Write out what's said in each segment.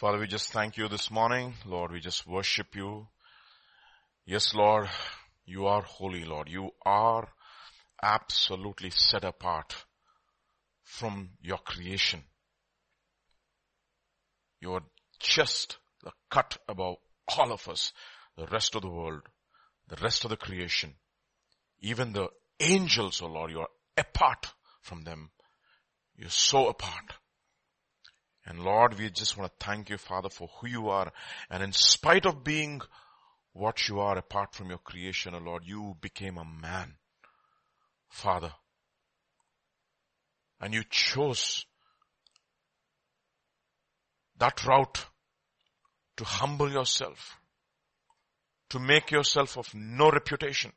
Father, we just thank you this morning. Lord, we just worship you. Yes, Lord, you are holy, Lord. You are absolutely set apart from your creation. You are just the cut above all of us, the rest of the world, the rest of the creation. Even the angels, oh Lord, you are apart from them. You're so apart. And Lord, we just want to thank you, Father, for who you are. And in spite of being what you are apart from your creation, O oh Lord, you became a man, Father. And you chose that route to humble yourself, to make yourself of no reputation,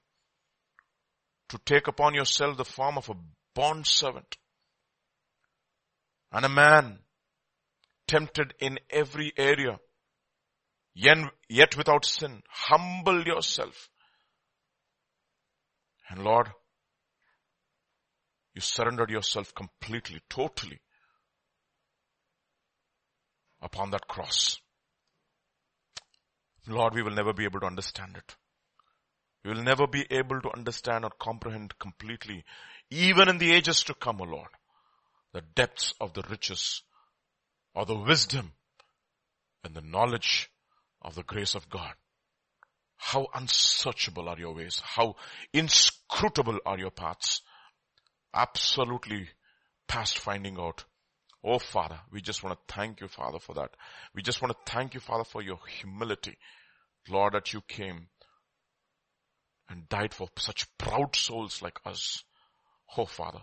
to take upon yourself the form of a bond servant and a man tempted in every area, yet without sin. Humble yourself. And Lord, you surrendered yourself completely, totally upon that cross. Lord, we will never be able to understand it. We will never be able to understand or comprehend completely, even in the ages to come, O Lord, the depths of the riches or the wisdom and the knowledge of the grace of God. How unsearchable are your ways. How inscrutable are your paths. Absolutely past finding out. Oh Father, we just want to thank you Father for that. We just want to thank you Father for your humility. Lord that you came and died for such proud souls like us. Oh Father,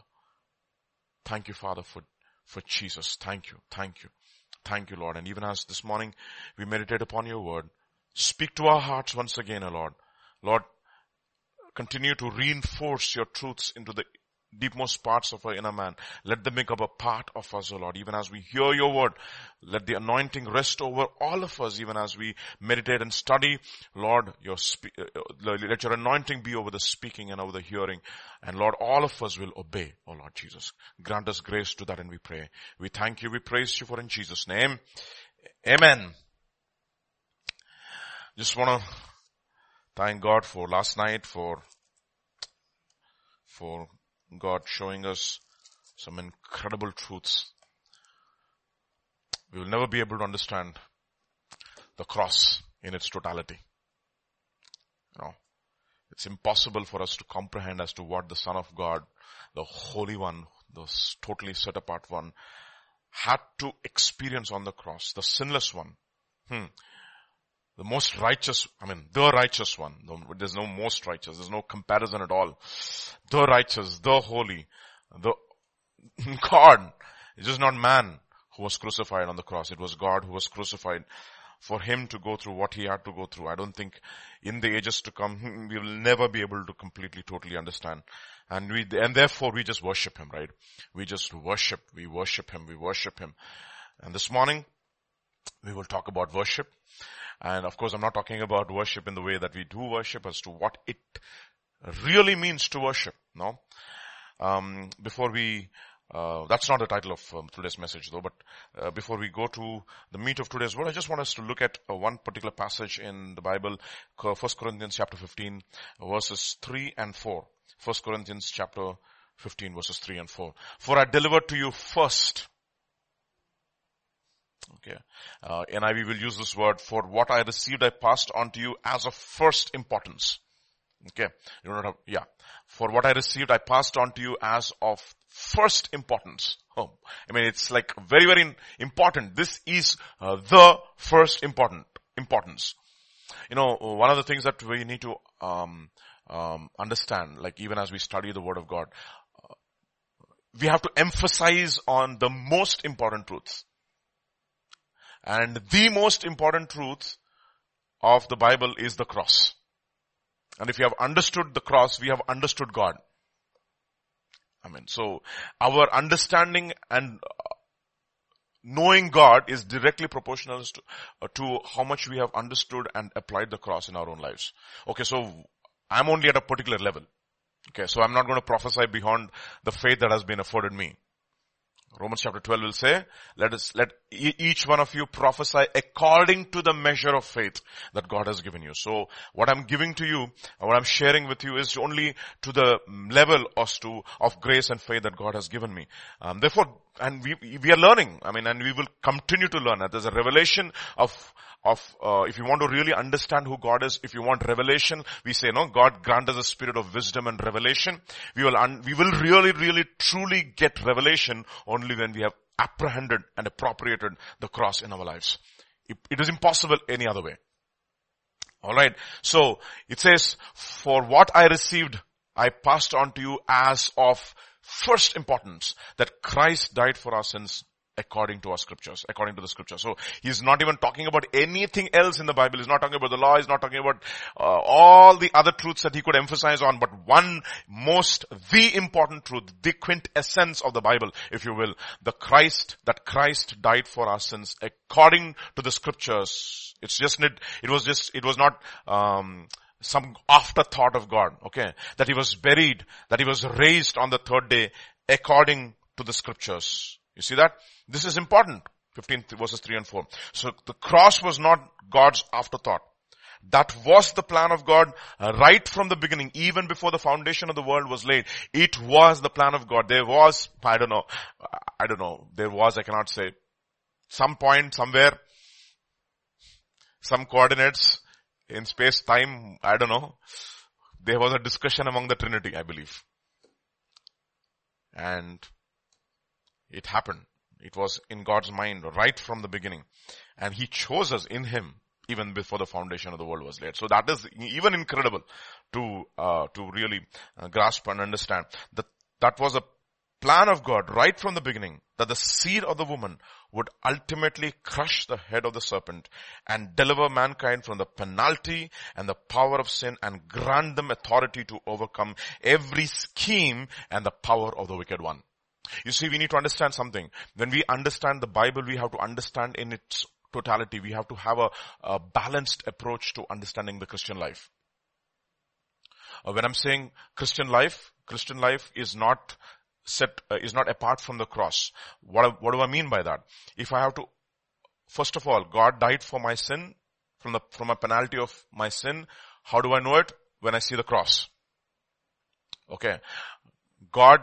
thank you Father for, for Jesus. Thank you. Thank you. Thank you, Lord. And even as this morning we meditate upon your word, speak to our hearts once again, O Lord. Lord, continue to reinforce your truths into the deepmost parts of our inner man. Let them make up a part of us, O Lord. Even as we hear your word, let the anointing rest over all of us, even as we meditate and study. Lord, your spe- uh, uh let your anointing be over the speaking and over the hearing. And Lord, all of us will obey, O Lord Jesus. Grant us grace to that and we pray. We thank you, we praise you for in Jesus' name. Amen. Just want to thank God for last night, for for God showing us some incredible truths. We will never be able to understand the cross in its totality. You know, it's impossible for us to comprehend as to what the Son of God, the Holy One, the totally set apart one, had to experience on the cross, the sinless one. Hmm. The most righteous, I mean, the righteous one. There's no most righteous. There's no comparison at all. The righteous, the holy, the God. It's just not man who was crucified on the cross. It was God who was crucified for him to go through what he had to go through. I don't think in the ages to come, we will never be able to completely, totally understand. And we, and therefore we just worship him, right? We just worship, we worship him, we worship him. And this morning, we will talk about worship. And of course, I'm not talking about worship in the way that we do worship as to what it really means to worship. No. Um, before we, uh, that's not the title of um, today's message though, but uh, before we go to the meat of today's word, I just want us to look at uh, one particular passage in the Bible, 1 Corinthians chapter 15, verses 3 and 4. 1 Corinthians chapter 15 verses 3 and 4. For I delivered to you first Okay. Uh, NIV will use this word for what I received I passed on to you as of first importance. Okay. You don't have, yeah. For what I received I passed on to you as of first importance. Oh, I mean it's like very very important. This is uh, the first important importance. You know, one of the things that we need to um, um, understand, like even as we study the Word of God, uh, we have to emphasize on the most important truths. And the most important truth of the Bible is the cross. And if you have understood the cross, we have understood God. I mean, so our understanding and uh, knowing God is directly proportional to, uh, to how much we have understood and applied the cross in our own lives. Okay, so I'm only at a particular level. Okay, so I'm not going to prophesy beyond the faith that has been afforded me. Romans chapter 12 will say, let us, let each one of you prophesy according to the measure of faith that God has given you. So what I'm giving to you, what I'm sharing with you is only to the level to, of grace and faith that God has given me. Um, therefore, and we, we are learning, I mean, and we will continue to learn. There's a revelation of, of, uh, if you want to really understand who God is, if you want revelation, we say, no, God grant us a spirit of wisdom and revelation. We will, un- we will really, really, truly get revelation only when we have apprehended and appropriated the cross in our lives. It, it is impossible any other way. Alright. So, it says, for what I received, I passed on to you as of first importance, that Christ died for our sins according to our scriptures, according to the scriptures. So he's not even talking about anything else in the Bible. He's not talking about the law. He's not talking about uh, all the other truths that he could emphasize on, but one most, the important truth, the quintessence of the Bible, if you will, the Christ, that Christ died for our sins according to the scriptures. It's just, it, it was just, it was not, um, some afterthought of God, okay? That he was buried, that he was raised on the third day according to the scriptures. You see that? This is important. 15 verses 3 and 4. So the cross was not God's afterthought. That was the plan of God right from the beginning, even before the foundation of the world was laid. It was the plan of God. There was, I don't know, I don't know, there was, I cannot say, some point, somewhere, some coordinates in space, time, I don't know. There was a discussion among the Trinity, I believe. And it happened. It was in God's mind right from the beginning. And He chose us in Him even before the foundation of the world was laid. So that is even incredible to, uh, to really uh, grasp and understand. That, that was a plan of God right from the beginning that the seed of the woman would ultimately crush the head of the serpent and deliver mankind from the penalty and the power of sin and grant them authority to overcome every scheme and the power of the wicked one. You see, we need to understand something. When we understand the Bible, we have to understand in its totality. We have to have a, a balanced approach to understanding the Christian life. Uh, when I'm saying Christian life, Christian life is not set, uh, is not apart from the cross. What, what do I mean by that? If I have to, first of all, God died for my sin, from the, from a penalty of my sin. How do I know it? When I see the cross. Okay. God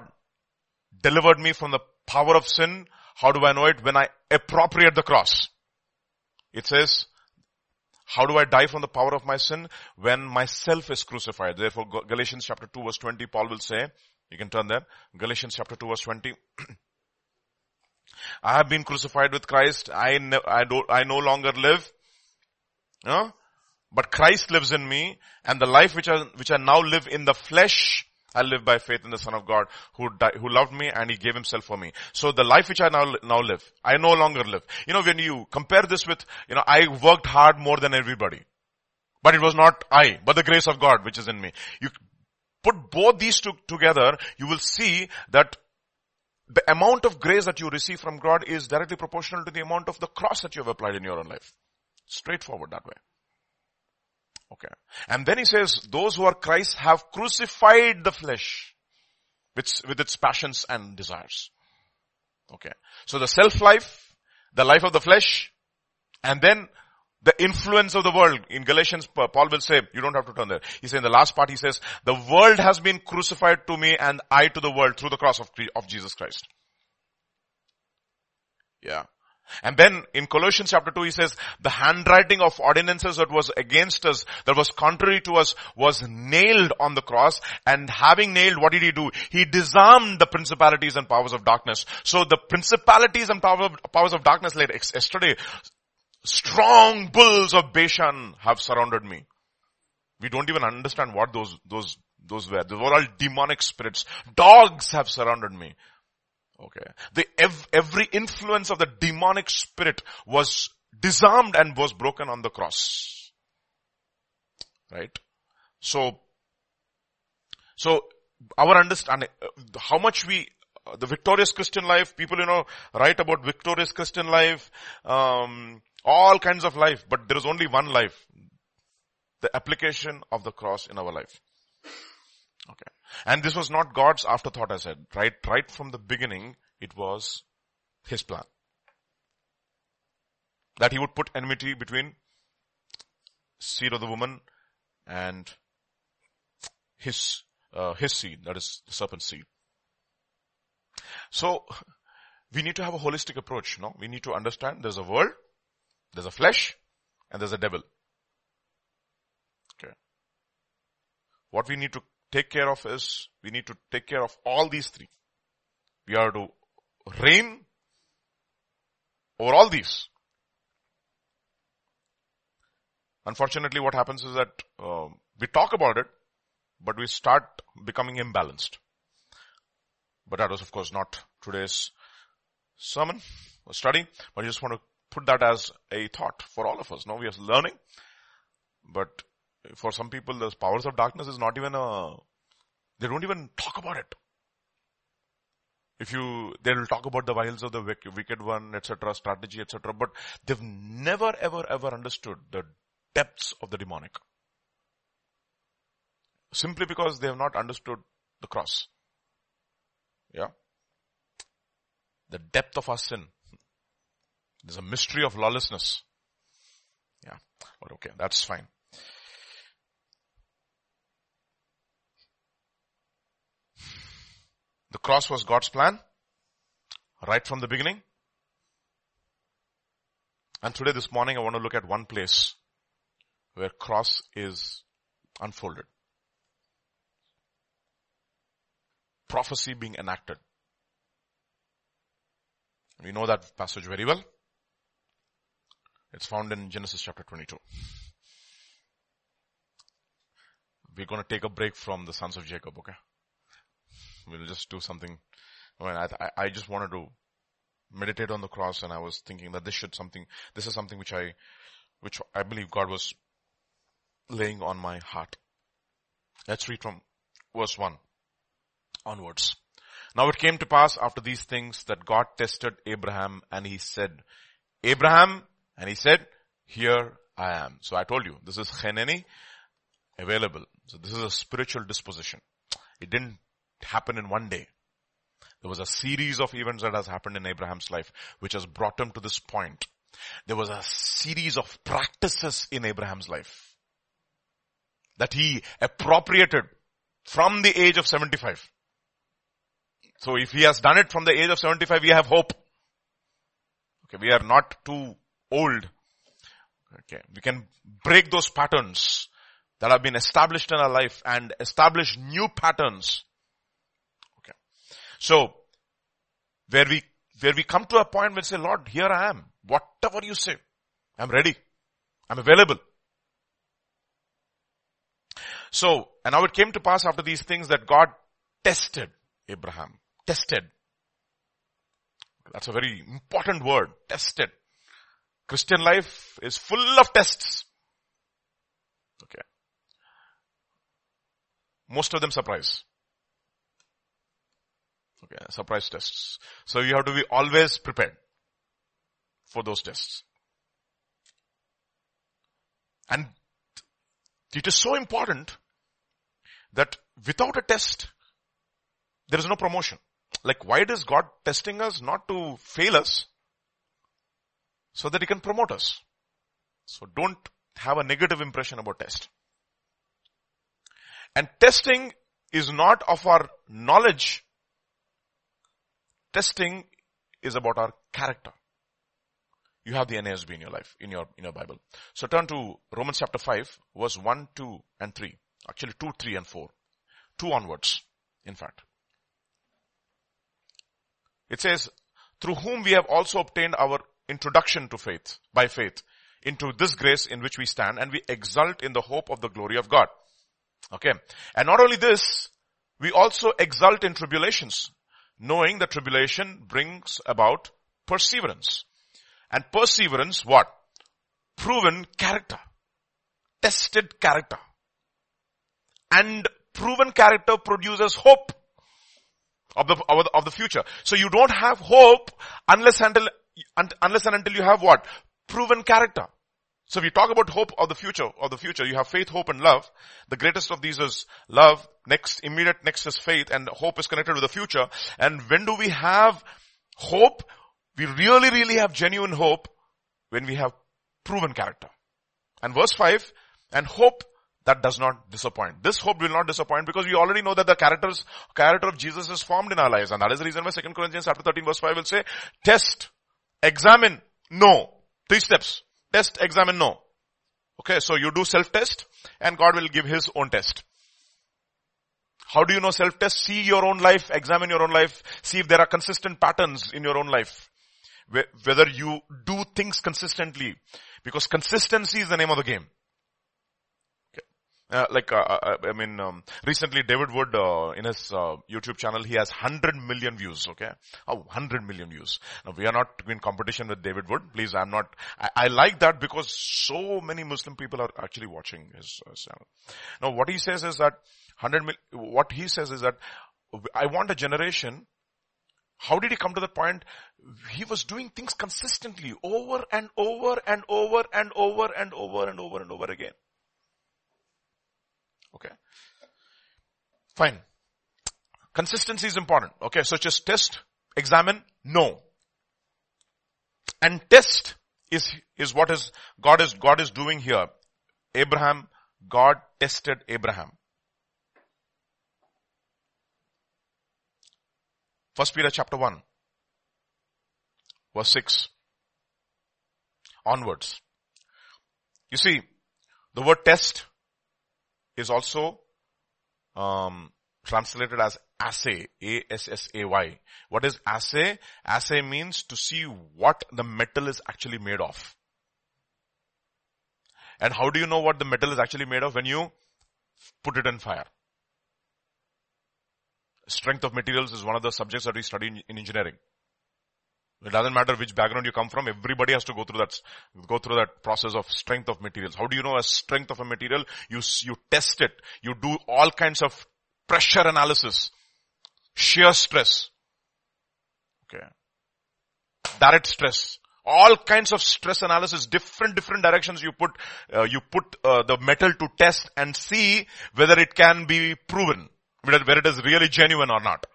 delivered me from the power of sin. How do I know it? When I appropriate the cross. It says, how do I die from the power of my sin? When myself is crucified. Therefore, Galatians chapter 2 verse 20, Paul will say, you can turn there, Galatians chapter 2 verse 20. I have been crucified with Christ. I, ne- I, do- I no longer live. You but Christ lives in me and the life which I, which I now live in the flesh, I live by faith in the Son of God who died, who loved me and He gave Himself for me. So the life which I now, now live, I no longer live. You know, when you compare this with, you know, I worked hard more than everybody. But it was not I, but the grace of God which is in me. You put both these two together, you will see that the amount of grace that you receive from God is directly proportional to the amount of the cross that you have applied in your own life. Straightforward that way. Okay. And then he says, those who are Christ have crucified the flesh with, with its passions and desires. Okay. So the self-life, the life of the flesh, and then the influence of the world. In Galatians, Paul will say, you don't have to turn there. He says in the last part, he says, the world has been crucified to me and I to the world through the cross of, of Jesus Christ. Yeah. And then in Colossians chapter 2 he says, the handwriting of ordinances that was against us, that was contrary to us, was nailed on the cross. And having nailed, what did he do? He disarmed the principalities and powers of darkness. So the principalities and powers of darkness like yesterday, strong bulls of Bashan have surrounded me. We don't even understand what those, those, those were. Those were all demonic spirits. Dogs have surrounded me. Okay. The, every influence of the demonic spirit was disarmed and was broken on the cross. Right? So, so our understanding, uh, how much we, uh, the victorious Christian life, people, you know, write about victorious Christian life, um, all kinds of life, but there is only one life. The application of the cross in our life. Okay. And this was not God's afterthought, I said. Right, right from the beginning, it was his plan. That he would put enmity between seed of the woman and his, uh, his seed, that is the serpent's seed. So, we need to have a holistic approach, no? We need to understand there's a world, there's a flesh, and there's a devil. Okay. What we need to take care of is, we need to take care of all these three. We are to reign over all these. Unfortunately, what happens is that uh, we talk about it, but we start becoming imbalanced. But that was of course not today's sermon or study, but I just want to put that as a thought for all of us. Now we are learning, but for some people, the powers of darkness is not even a, they don't even talk about it. If you, they'll talk about the wiles of the wicked one, etc., strategy, etc., but they've never, ever, ever understood the depths of the demonic. Simply because they have not understood the cross. Yeah. The depth of our sin. There's a mystery of lawlessness. Yeah. But okay, that's fine. The cross was God's plan right from the beginning. And today, this morning, I want to look at one place where cross is unfolded. Prophecy being enacted. We know that passage very well. It's found in Genesis chapter 22. We're going to take a break from the sons of Jacob, okay? We'll just do something. I mean, I, I just wanted to meditate on the cross and I was thinking that this should something, this is something which I, which I believe God was laying on my heart. Let's read from verse 1 onwards. Now it came to pass after these things that God tested Abraham and he said, Abraham, and he said, here I am. So I told you, this is Hineni available. So this is a spiritual disposition. It didn't happen in one day. There was a series of events that has happened in Abraham's life, which has brought him to this point. There was a series of practices in Abraham's life that he appropriated from the age of 75. So if he has done it from the age of 75, we have hope. Okay, we are not too old. Okay, we can break those patterns that have been established in our life and establish new patterns so, where we, where we come to a point where we say, Lord, here I am. Whatever you say, I'm ready. I'm available. So, and now it came to pass after these things that God tested Abraham. Tested. That's a very important word. Tested. Christian life is full of tests. Okay. Most of them surprise. Okay, surprise tests. So you have to be always prepared for those tests. And it is so important that without a test, there is no promotion. Like why is God testing us? Not to fail us, so that He can promote us. So don't have a negative impression about test. And testing is not of our knowledge Testing is about our character. You have the NASB in your life, in your, in your Bible. So turn to Romans chapter 5, verse 1, 2, and 3. Actually 2, 3, and 4. 2 onwards, in fact. It says, through whom we have also obtained our introduction to faith, by faith, into this grace in which we stand, and we exult in the hope of the glory of God. Okay. And not only this, we also exult in tribulations, knowing that tribulation brings about perseverance. And perseverance, what? Proven character. Tested character. And proven character produces hope of the, of the future. So you don't have hope unless until, unless and until you have what? Proven character. So we talk about hope of the future, of the future. You have faith, hope, and love. The greatest of these is love. Next, immediate next is faith, and hope is connected with the future. And when do we have hope? we really, really have genuine hope when we have proven character. And verse 5, and hope that does not disappoint. This hope will not disappoint because we already know that the characters, character of Jesus is formed in our lives. And that is the reason why 2 Corinthians chapter 13 verse 5 will say, test, examine, know. Three steps. Test, examine, no. Okay, so you do self-test and God will give His own test. How do you know self-test? See your own life, examine your own life, see if there are consistent patterns in your own life. Whether you do things consistently. Because consistency is the name of the game. Uh, like, uh, uh, uh, I mean, um, recently David Wood, uh, in his uh, YouTube channel, he has 100 million views, okay? Oh, 100 million views. Now, we are not in competition with David Wood. Please, I'm not, I, I like that because so many Muslim people are actually watching his channel. Now, what he says is that 100 mil, what he says is that I want a generation how did he come to that point? He was doing things consistently over and over and over and over and over and over and over again. Okay. Fine. Consistency is important. Okay. So just test, examine, know. And test is, is what is, God is, God is doing here. Abraham, God tested Abraham. First Peter chapter 1, verse 6 onwards. You see, the word test is also um, translated as assay, A-S-S-A-Y. What is assay? Assay means to see what the metal is actually made of. And how do you know what the metal is actually made of? When you put it in fire. Strength of materials is one of the subjects that we study in, in engineering. It doesn't matter which background you come from, everybody has to go through that, go through that process of strength of materials. How do you know a strength of a material? You, you test it. You do all kinds of pressure analysis, shear stress, okay, direct stress, all kinds of stress analysis, different, different directions you put, uh, you put uh, the metal to test and see whether it can be proven, whether, whether it is really genuine or not.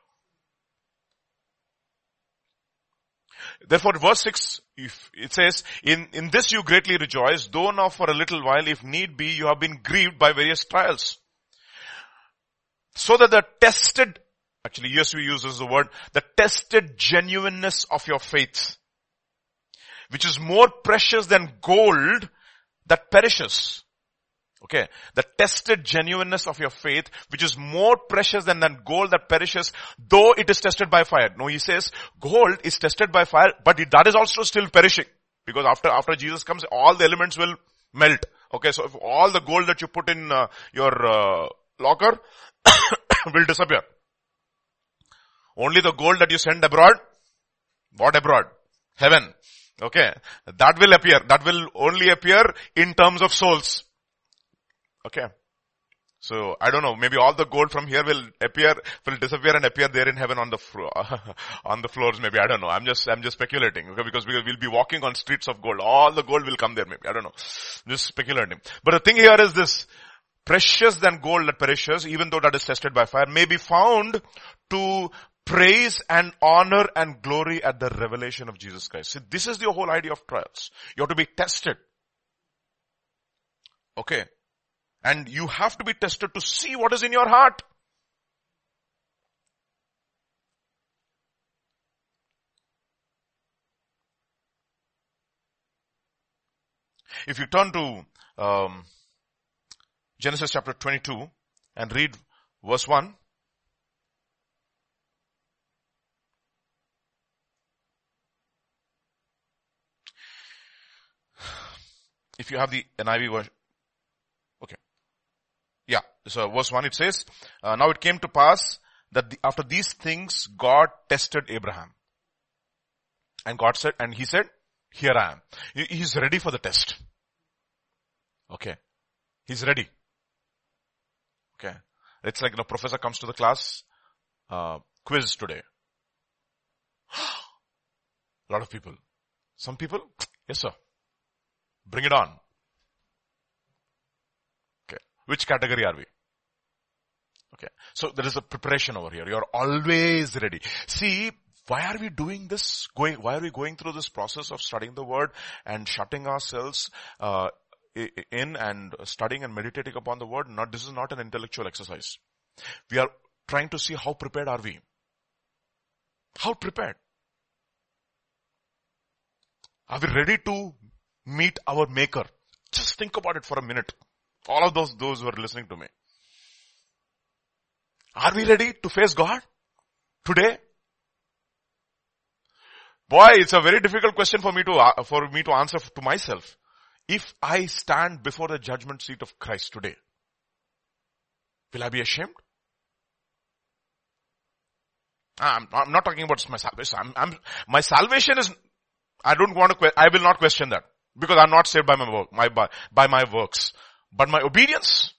Therefore verse 6, if it says, in, in this you greatly rejoice, though now for a little while, if need be, you have been grieved by various trials. So that the tested, actually ESV uses the word, the tested genuineness of your faith, which is more precious than gold that perishes, Okay. The tested genuineness of your faith, which is more precious than that gold that perishes, though it is tested by fire. No, he says gold is tested by fire, but it, that is also still perishing. Because after, after Jesus comes, all the elements will melt. Okay, so if all the gold that you put in uh, your uh, locker will disappear. Only the gold that you send abroad, what abroad? Heaven. Okay. That will appear. That will only appear in terms of souls. Okay. So I don't know, maybe all the gold from here will appear, will disappear and appear there in heaven on the floor, on the floors maybe, I don't know. I'm just, I'm just speculating, okay, because we will be walking on streets of gold. All the gold will come there maybe, I don't know. Just speculating. But the thing here is this, precious than gold that perishes, even though that is tested by fire, may be found to praise and honor and glory at the revelation of Jesus Christ. See, this is the whole idea of trials. You have to be tested. Okay. And you have to be tested to see what is in your heart. If you turn to um, Genesis chapter 22 and read verse 1. If you have the NIV version. So verse 1 it says, uh, now it came to pass that the, after these things God tested Abraham. And God said, and he said, here I am. He's ready for the test. Okay. He's ready. Okay. It's like, you know, professor comes to the class, uh, quiz today. A lot of people. Some people, yes sir. Bring it on. Okay. Which category are we? Okay. So there is a preparation over here. You're always ready. See, why are we doing this? Going, why are we going through this process of studying the word and shutting ourselves, uh, in and studying and meditating upon the word? Not, this is not an intellectual exercise. We are trying to see how prepared are we? How prepared? Are we ready to meet our maker? Just think about it for a minute. All of those, those who are listening to me. Are we ready to face God today? Boy, it's a very difficult question for me to, uh, for me to answer to myself. If I stand before the judgment seat of Christ today, will I be ashamed? I'm, I'm not talking about my salvation. I'm, I'm, my salvation is, I don't want to, I will not question that because I'm not saved by my work, my, by, by my works. But my obedience,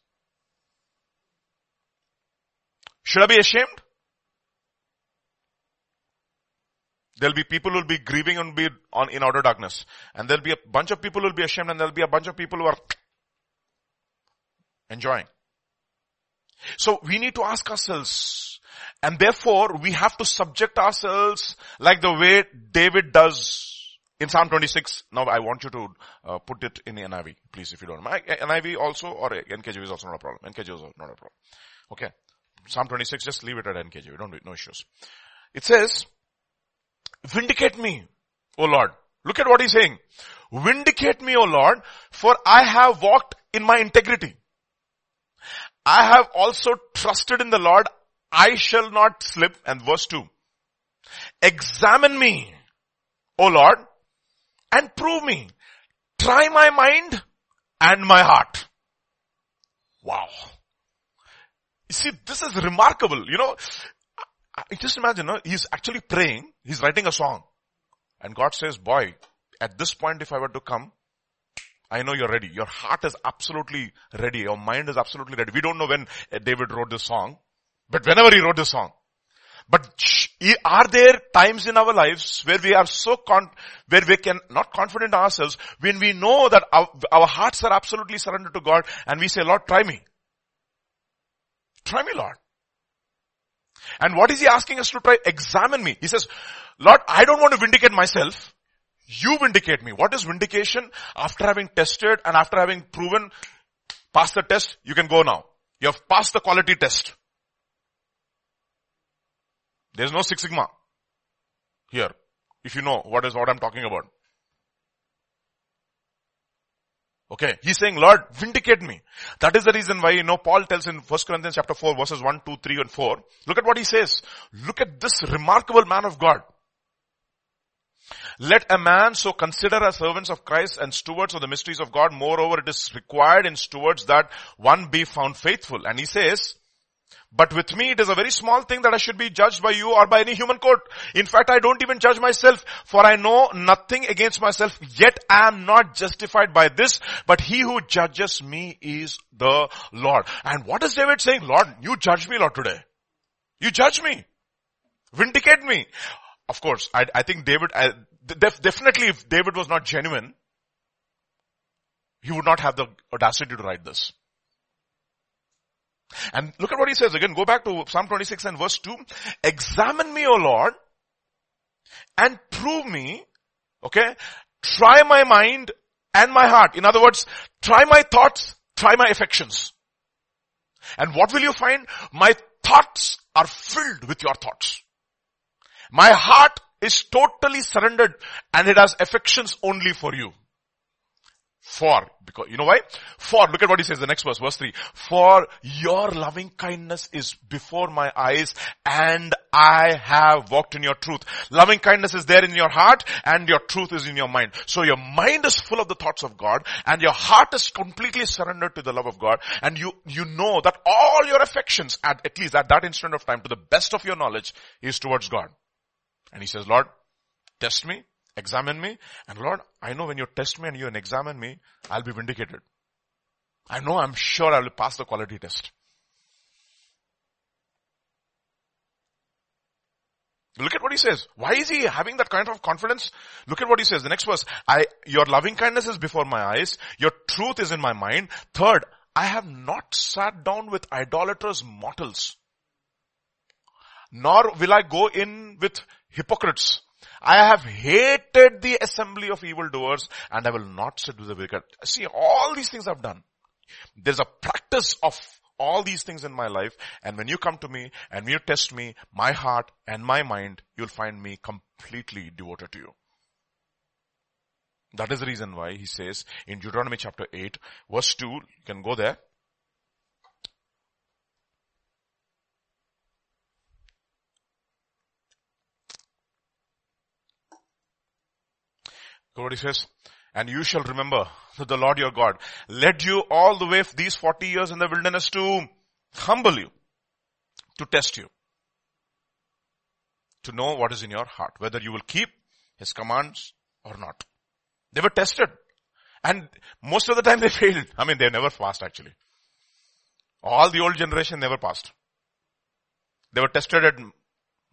should I be ashamed? There'll be people who will be grieving and be on in outer darkness. And there'll be a bunch of people who will be ashamed and there'll be a bunch of people who are enjoying. So we need to ask ourselves, and therefore we have to subject ourselves like the way David does in Psalm 26. Now I want you to uh, put it in NIV, please, if you don't mind. NIV also or NKJV is also not a problem. NKJV is not a problem. Okay. Psalm 26, just leave it at NKJV. Don't, no issues. It says, vindicate me, O Lord. Look at what he's saying. Vindicate me, O Lord, for I have walked in my integrity. I have also trusted in the Lord. I shall not slip. And verse 2. Examine me, O Lord, and prove me. Try my mind and my heart. Wow. See, this is remarkable. You know, just imagine, he's actually praying, he's writing a song. And God says, boy, at this point if I were to come, I know you're ready. Your heart is absolutely ready. Your mind is absolutely ready. We don't know when uh, David wrote this song, but whenever he wrote this song. But are there times in our lives where we are so con, where we can not confident ourselves when we know that our, our hearts are absolutely surrendered to God and we say, Lord, try me. Try me, Lord. And what is he asking us to try? Examine me. He says, Lord, I don't want to vindicate myself. You vindicate me. What is vindication? After having tested and after having proven, pass the test, you can go now. You have passed the quality test. There's no Six Sigma here. If you know what is what I'm talking about. Okay. He's saying, Lord, vindicate me. That is the reason why, you know, Paul tells in 1 Corinthians chapter 4 verses 1, 2, 3 and 4. Look at what he says. Look at this remarkable man of God. Let a man so consider as servants of Christ and stewards of the mysteries of God. Moreover, it is required in stewards that one be found faithful. And he says, but with me, it is a very small thing that I should be judged by you or by any human court. In fact, I don't even judge myself, for I know nothing against myself, yet I am not justified by this, but he who judges me is the Lord. And what is David saying? Lord, you judge me, Lord, today. You judge me. Vindicate me. Of course, I, I think David, I, def, definitely if David was not genuine, he would not have the audacity to write this. And look at what he says again. Go back to Psalm 26 and verse 2. Examine me, O Lord, and prove me, okay? Try my mind and my heart. In other words, try my thoughts, try my affections. And what will you find? My thoughts are filled with your thoughts. My heart is totally surrendered and it has affections only for you. For, because, you know why? For, look at what he says, the next verse, verse 3. For your loving kindness is before my eyes and I have walked in your truth. Loving kindness is there in your heart and your truth is in your mind. So your mind is full of the thoughts of God and your heart is completely surrendered to the love of God and you, you know that all your affections at, at least at that instant of time to the best of your knowledge is towards God. And he says, Lord, test me, examine me. And Lord, I know when you test me and you examine me, I'll be vindicated. I know I'm sure I will pass the quality test. Look at what he says. Why is he having that kind of confidence? Look at what he says. The next verse. I, your loving kindness is before my eyes. Your truth is in my mind. Third, I have not sat down with idolaters mortals. Nor will I go in with hypocrites. I have hated the assembly of evildoers and I will not sit with the wicked. See, all these things I've done. There's a practice of all these things in my life. And when you come to me and you test me, my heart and my mind, you'll find me completely devoted to you. That is the reason why he says in Deuteronomy chapter 8 verse 2, you can go there. What he says, and you shall remember that the Lord your God led you all the way these 40 years in the wilderness to humble you, to test you, to know what is in your heart, whether you will keep his commands or not. They were tested. And most of the time they failed. I mean, they never passed actually. All the old generation never passed. They were tested at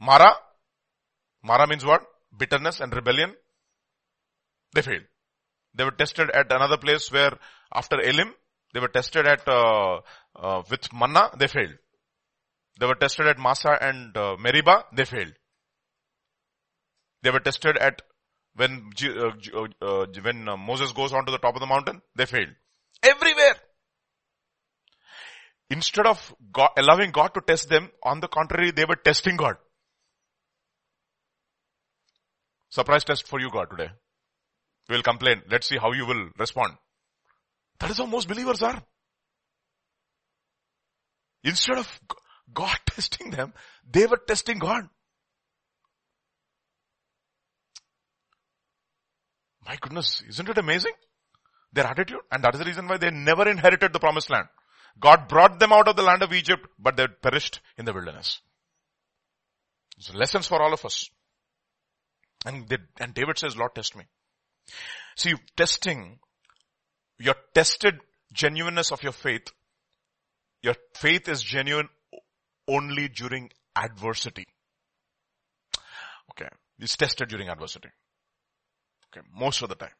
Marah. Marah means what? Bitterness and rebellion. They failed. They were tested at another place where after Elim, they were tested at, uh, uh, with manna, they failed. They were tested at Massah and uh, Meribah, they failed. They were tested at when uh, uh, uh, when Moses goes on to the top of the mountain, they failed. Everywhere. Instead of God, allowing God to test them, on the contrary, they were testing God. Surprise test for you, God, today will complain. Let's see how you will respond. That is how most believers are. Instead of God testing them, they were testing God. My goodness, isn't it amazing? Their attitude. And that is the reason why they never inherited the promised land. God brought them out of the land of Egypt, but they perished in the wilderness. So lessons for all of us. And, they, and David says, Lord, test me. See, testing, your tested genuineness of your faith, your faith is genuine only during adversity. Okay. It's tested during adversity. Okay. Most of the time.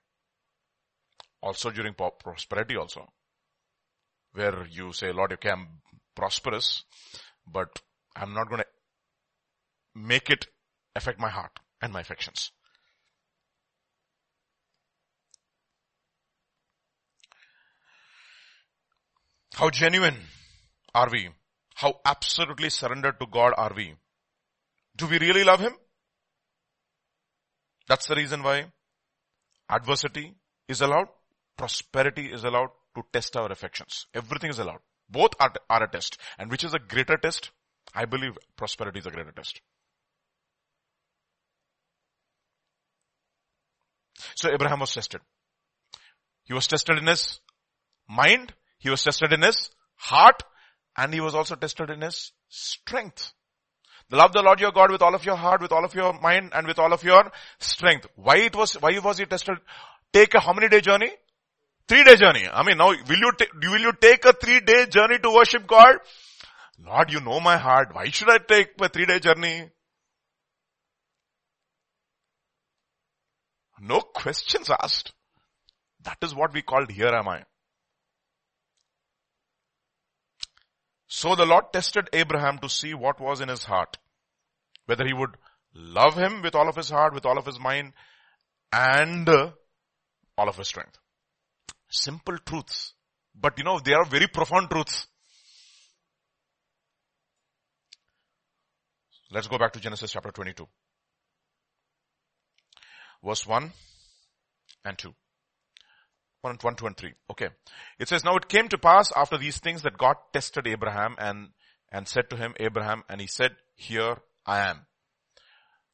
Also during prosperity also. Where you say, Lord, okay, I'm prosperous, but I'm not going to make it affect my heart and my affections. How genuine are we? How absolutely surrendered to God are we? Do we really love Him? That's the reason why adversity is allowed, prosperity is allowed to test our affections. Everything is allowed. Both are, are a test. And which is a greater test? I believe prosperity is a greater test. So Abraham was tested. He was tested in his mind. He was tested in his heart and he was also tested in his strength. Love the Lord your God with all of your heart, with all of your mind and with all of your strength. Why it was, why was he tested? Take a how many day journey? Three day journey. I mean now will you, ta- will you take a three day journey to worship God? Lord, you know my heart. Why should I take a three day journey? No questions asked. That is what we called here am I. So the Lord tested Abraham to see what was in his heart. Whether he would love him with all of his heart, with all of his mind, and uh, all of his strength. Simple truths. But you know, they are very profound truths. Let's go back to Genesis chapter 22. Verse 1 and 2. 1, 1, 2 and 3. Okay. It says, now it came to pass after these things that God tested Abraham and, and said to him, Abraham, and he said, here I am.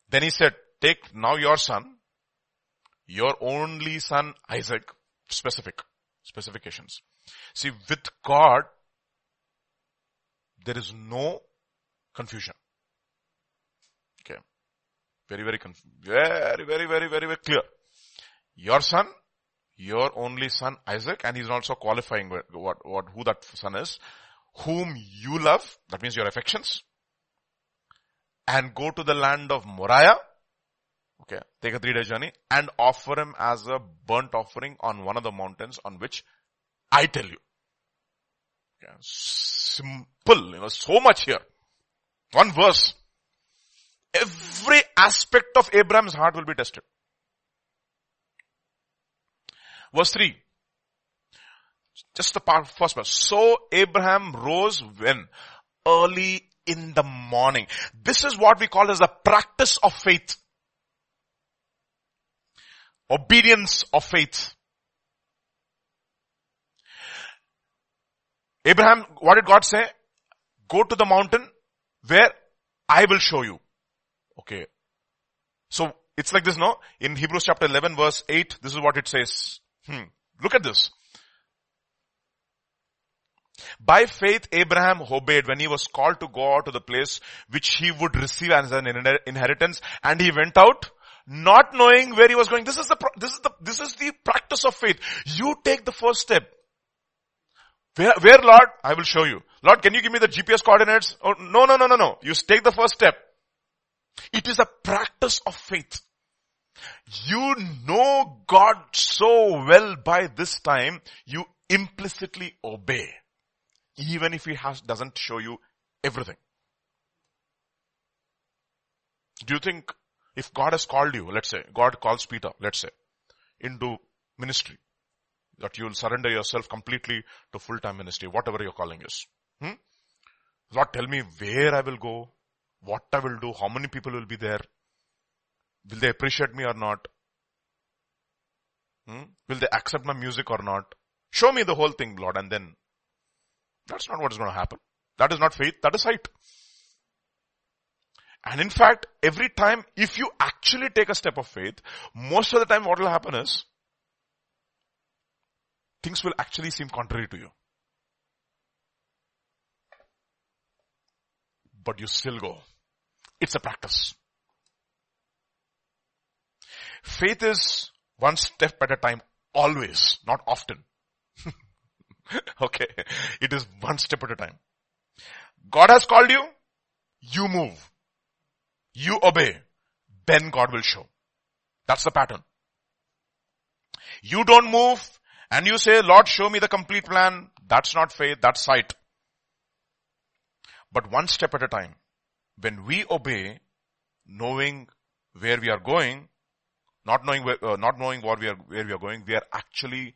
Then he said, take now your son, your only son Isaac, specific, specifications. See, with God, there is no confusion. Okay. Very, very, conf- very, very, very, very, very clear. Your son, your only son Isaac, and he's also qualifying what, what, who that son is, whom you love, that means your affections, and go to the land of Moriah, okay, take a three day journey, and offer him as a burnt offering on one of the mountains on which I tell you. Okay, simple, you know, so much here. One verse. Every aspect of Abraham's heart will be tested. Verse 3. Just the part, first part. So Abraham rose when? Early in the morning. This is what we call as the practice of faith. Obedience of faith. Abraham, what did God say? Go to the mountain where I will show you. Okay. So it's like this, no? In Hebrews chapter 11 verse 8, this is what it says. Hmm. Look at this. By faith, Abraham obeyed when he was called to go out to the place which he would receive as an inheritance and he went out not knowing where he was going. This is the, this is the, this is the practice of faith. You take the first step. Where, where Lord? I will show you. Lord, can you give me the GPS coordinates? Oh, no, no, no, no, no. You take the first step. It is a practice of faith. You know God so well by this time, you implicitly obey. Even if He has, doesn't show you everything. Do you think if God has called you, let's say, God calls Peter, let's say, into ministry, that you will surrender yourself completely to full-time ministry, whatever your calling is. Hmm? Lord, tell me where I will go, what I will do, how many people will be there, will they appreciate me or not? Hmm? Will they accept my music or not? Show me the whole thing, Lord, and then that's not what is going to happen. That is not faith, that is sight. And in fact, every time, if you actually take a step of faith, most of the time what will happen is, things will actually seem contrary to you. But you still go. It's a practice. Faith is one step at a time, always, not often. okay. It is one step at a time. God has called you, you move. You obey. Then God will show. That's the pattern. You don't move and you say, Lord, show me the complete plan. That's not faith, that's sight. But one step at a time. When we obey, knowing where we are going, not knowing where, uh, not knowing what we are, where we are going, we are actually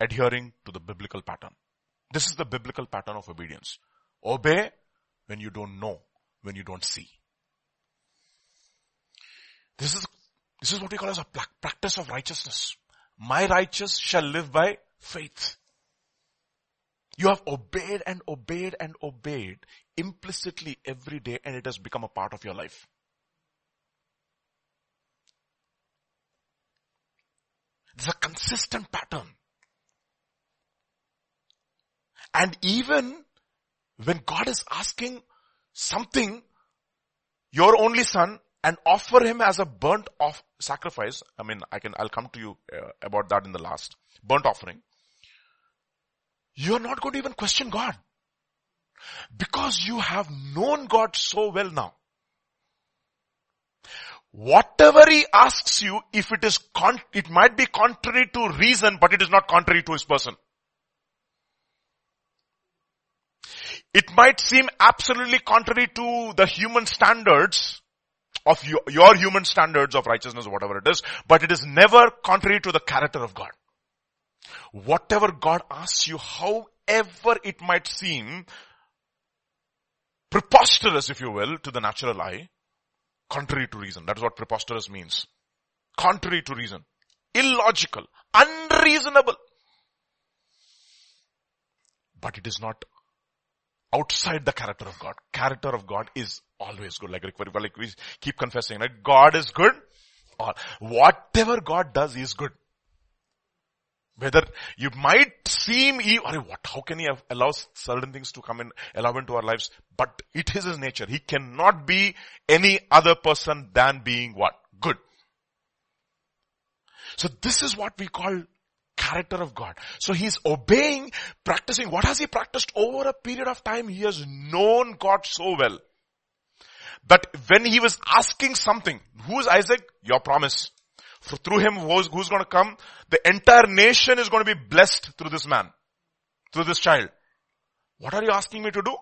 adhering to the biblical pattern. This is the biblical pattern of obedience. Obey when you don't know, when you don't see. This is, this is what we call as a practice of righteousness. My righteous shall live by faith. You have obeyed and obeyed and obeyed implicitly every day and it has become a part of your life. It's a consistent pattern. And even when God is asking something, your only son, and offer him as a burnt off sacrifice. I mean, I can, I'll come to you uh, about that in the last. Burnt offering. You're not going to even question God. Because you have known God so well now. Whatever he asks you, if it is con- it might be contrary to reason, but it is not contrary to his person. It might seem absolutely contrary to the human standards, of your, your human standards of righteousness, whatever it is, but it is never contrary to the character of God. Whatever God asks you, however it might seem preposterous, if you will, to the natural eye, contrary to reason. That is what preposterous means. Contrary to reason. Illogical. Unreasonable. But it is not outside the character of God. Character of God is always good. Like, like we keep confessing, right? God is good. Or whatever God does is good. Whether you might seem, what, how can he allow certain things to come in, allow into our lives? But it is his nature. He cannot be any other person than being what? Good. So this is what we call character of God. So he's obeying, practicing. What has he practiced over a period of time? He has known God so well. That when he was asking something, who is Isaac? Your promise. For through him, who's, who's going to come? The entire nation is going to be blessed through this man. Through this child. What are you asking me to do?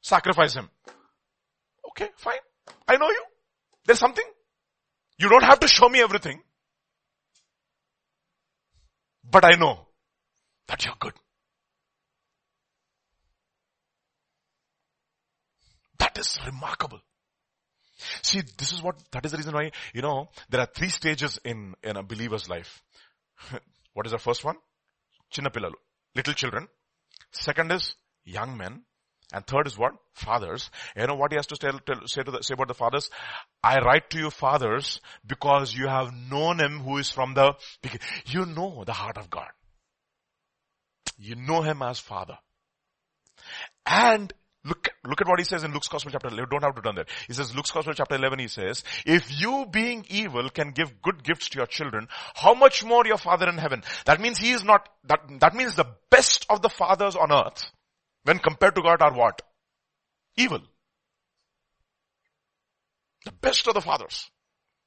Sacrifice him. Okay, fine. I know you. There's something. You don't have to show me everything. But I know that you're good. That is remarkable. See, this is what, that is the reason why, you know, there are three stages in, in a believer's life. what is the first one? Chinnapillalu. Little children. Second is young men. And third is what? Fathers. You know what he has to tell, tell, say, to the, say about the fathers? I write to you fathers because you have known him who is from the, you know the heart of God. You know him as father. And Look, look at what he says in Luke's Gospel chapter 11. Don't have to turn there. He says, Luke's Gospel chapter 11, he says, if you being evil can give good gifts to your children, how much more your father in heaven? That means he is not, that, that means the best of the fathers on earth, when compared to God are what? Evil. The best of the fathers.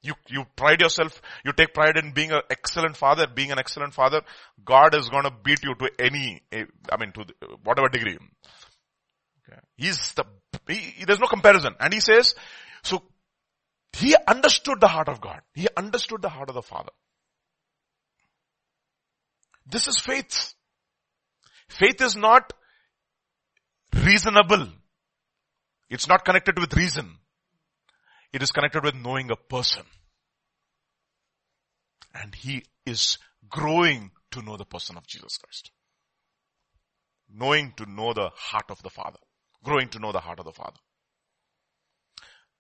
You, you pride yourself, you take pride in being an excellent father, being an excellent father. God is gonna beat you to any, eh, I mean, to whatever degree. Okay. He's the, he, there's no comparison. And he says, so he understood the heart of God. He understood the heart of the Father. This is faith. Faith is not reasonable. It's not connected with reason. It is connected with knowing a person. And he is growing to know the person of Jesus Christ. Knowing to know the heart of the Father growing to know the heart of the Father.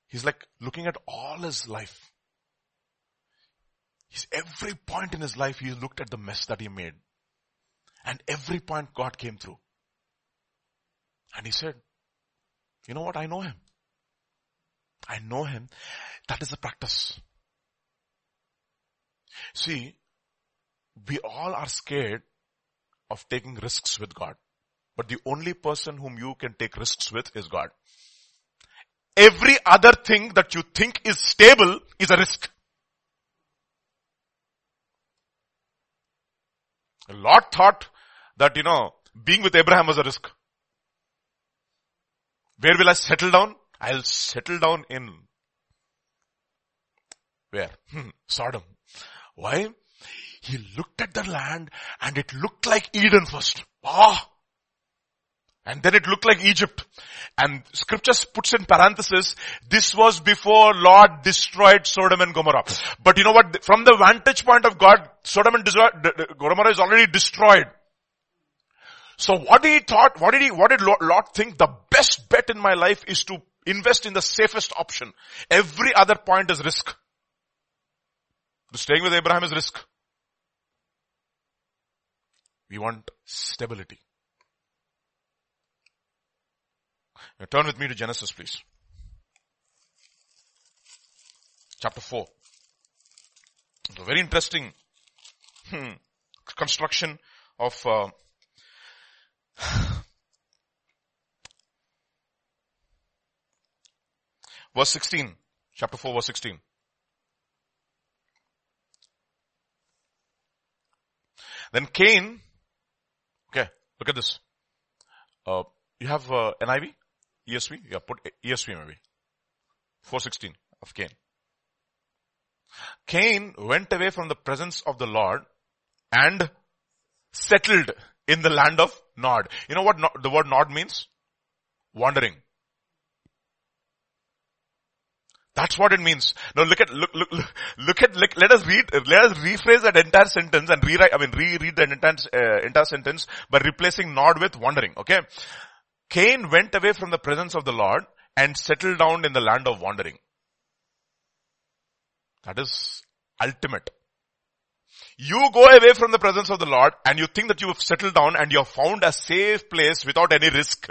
He's like looking at all his life. He's every point in his life, he looked at the mess that he made. And every point God came through. And he said, you know what? I know him. I know him. That is the practice. See, we all are scared of taking risks with God. But the only person whom you can take risks with is God. Every other thing that you think is stable is a risk. A lot thought that, you know, being with Abraham was a risk. Where will I settle down? I'll settle down in where? Hmm, Sodom. Why? He looked at the land and it looked like Eden first. Ah, and then it looked like Egypt. And scripture puts in parenthesis, this was before Lord destroyed Sodom and Gomorrah. But you know what? From the vantage point of God, Sodom and Gomorrah is already destroyed. So what did he thought, what did he, what did Lot think? The best bet in my life is to invest in the safest option. Every other point is risk. Staying with Abraham is risk. We want stability. Now turn with me to Genesis, please. Chapter 4. It's a very interesting hmm, construction of uh, verse 16. Chapter 4 verse 16. Then Cain, okay, look at this. Uh, you have uh, NIV? ESV? Yeah, put ESV maybe. 416 of Cain. Cain went away from the presence of the Lord and settled in the land of Nod. You know what the word Nod means? Wandering. That's what it means. Now look at, look, look, look at, look, let us read, let us rephrase that entire sentence and rewrite, I mean reread the entire, uh, entire sentence by replacing nod with wandering, okay? Cain went away from the presence of the Lord and settled down in the land of wandering. That is ultimate. You go away from the presence of the Lord and you think that you have settled down and you have found a safe place without any risk.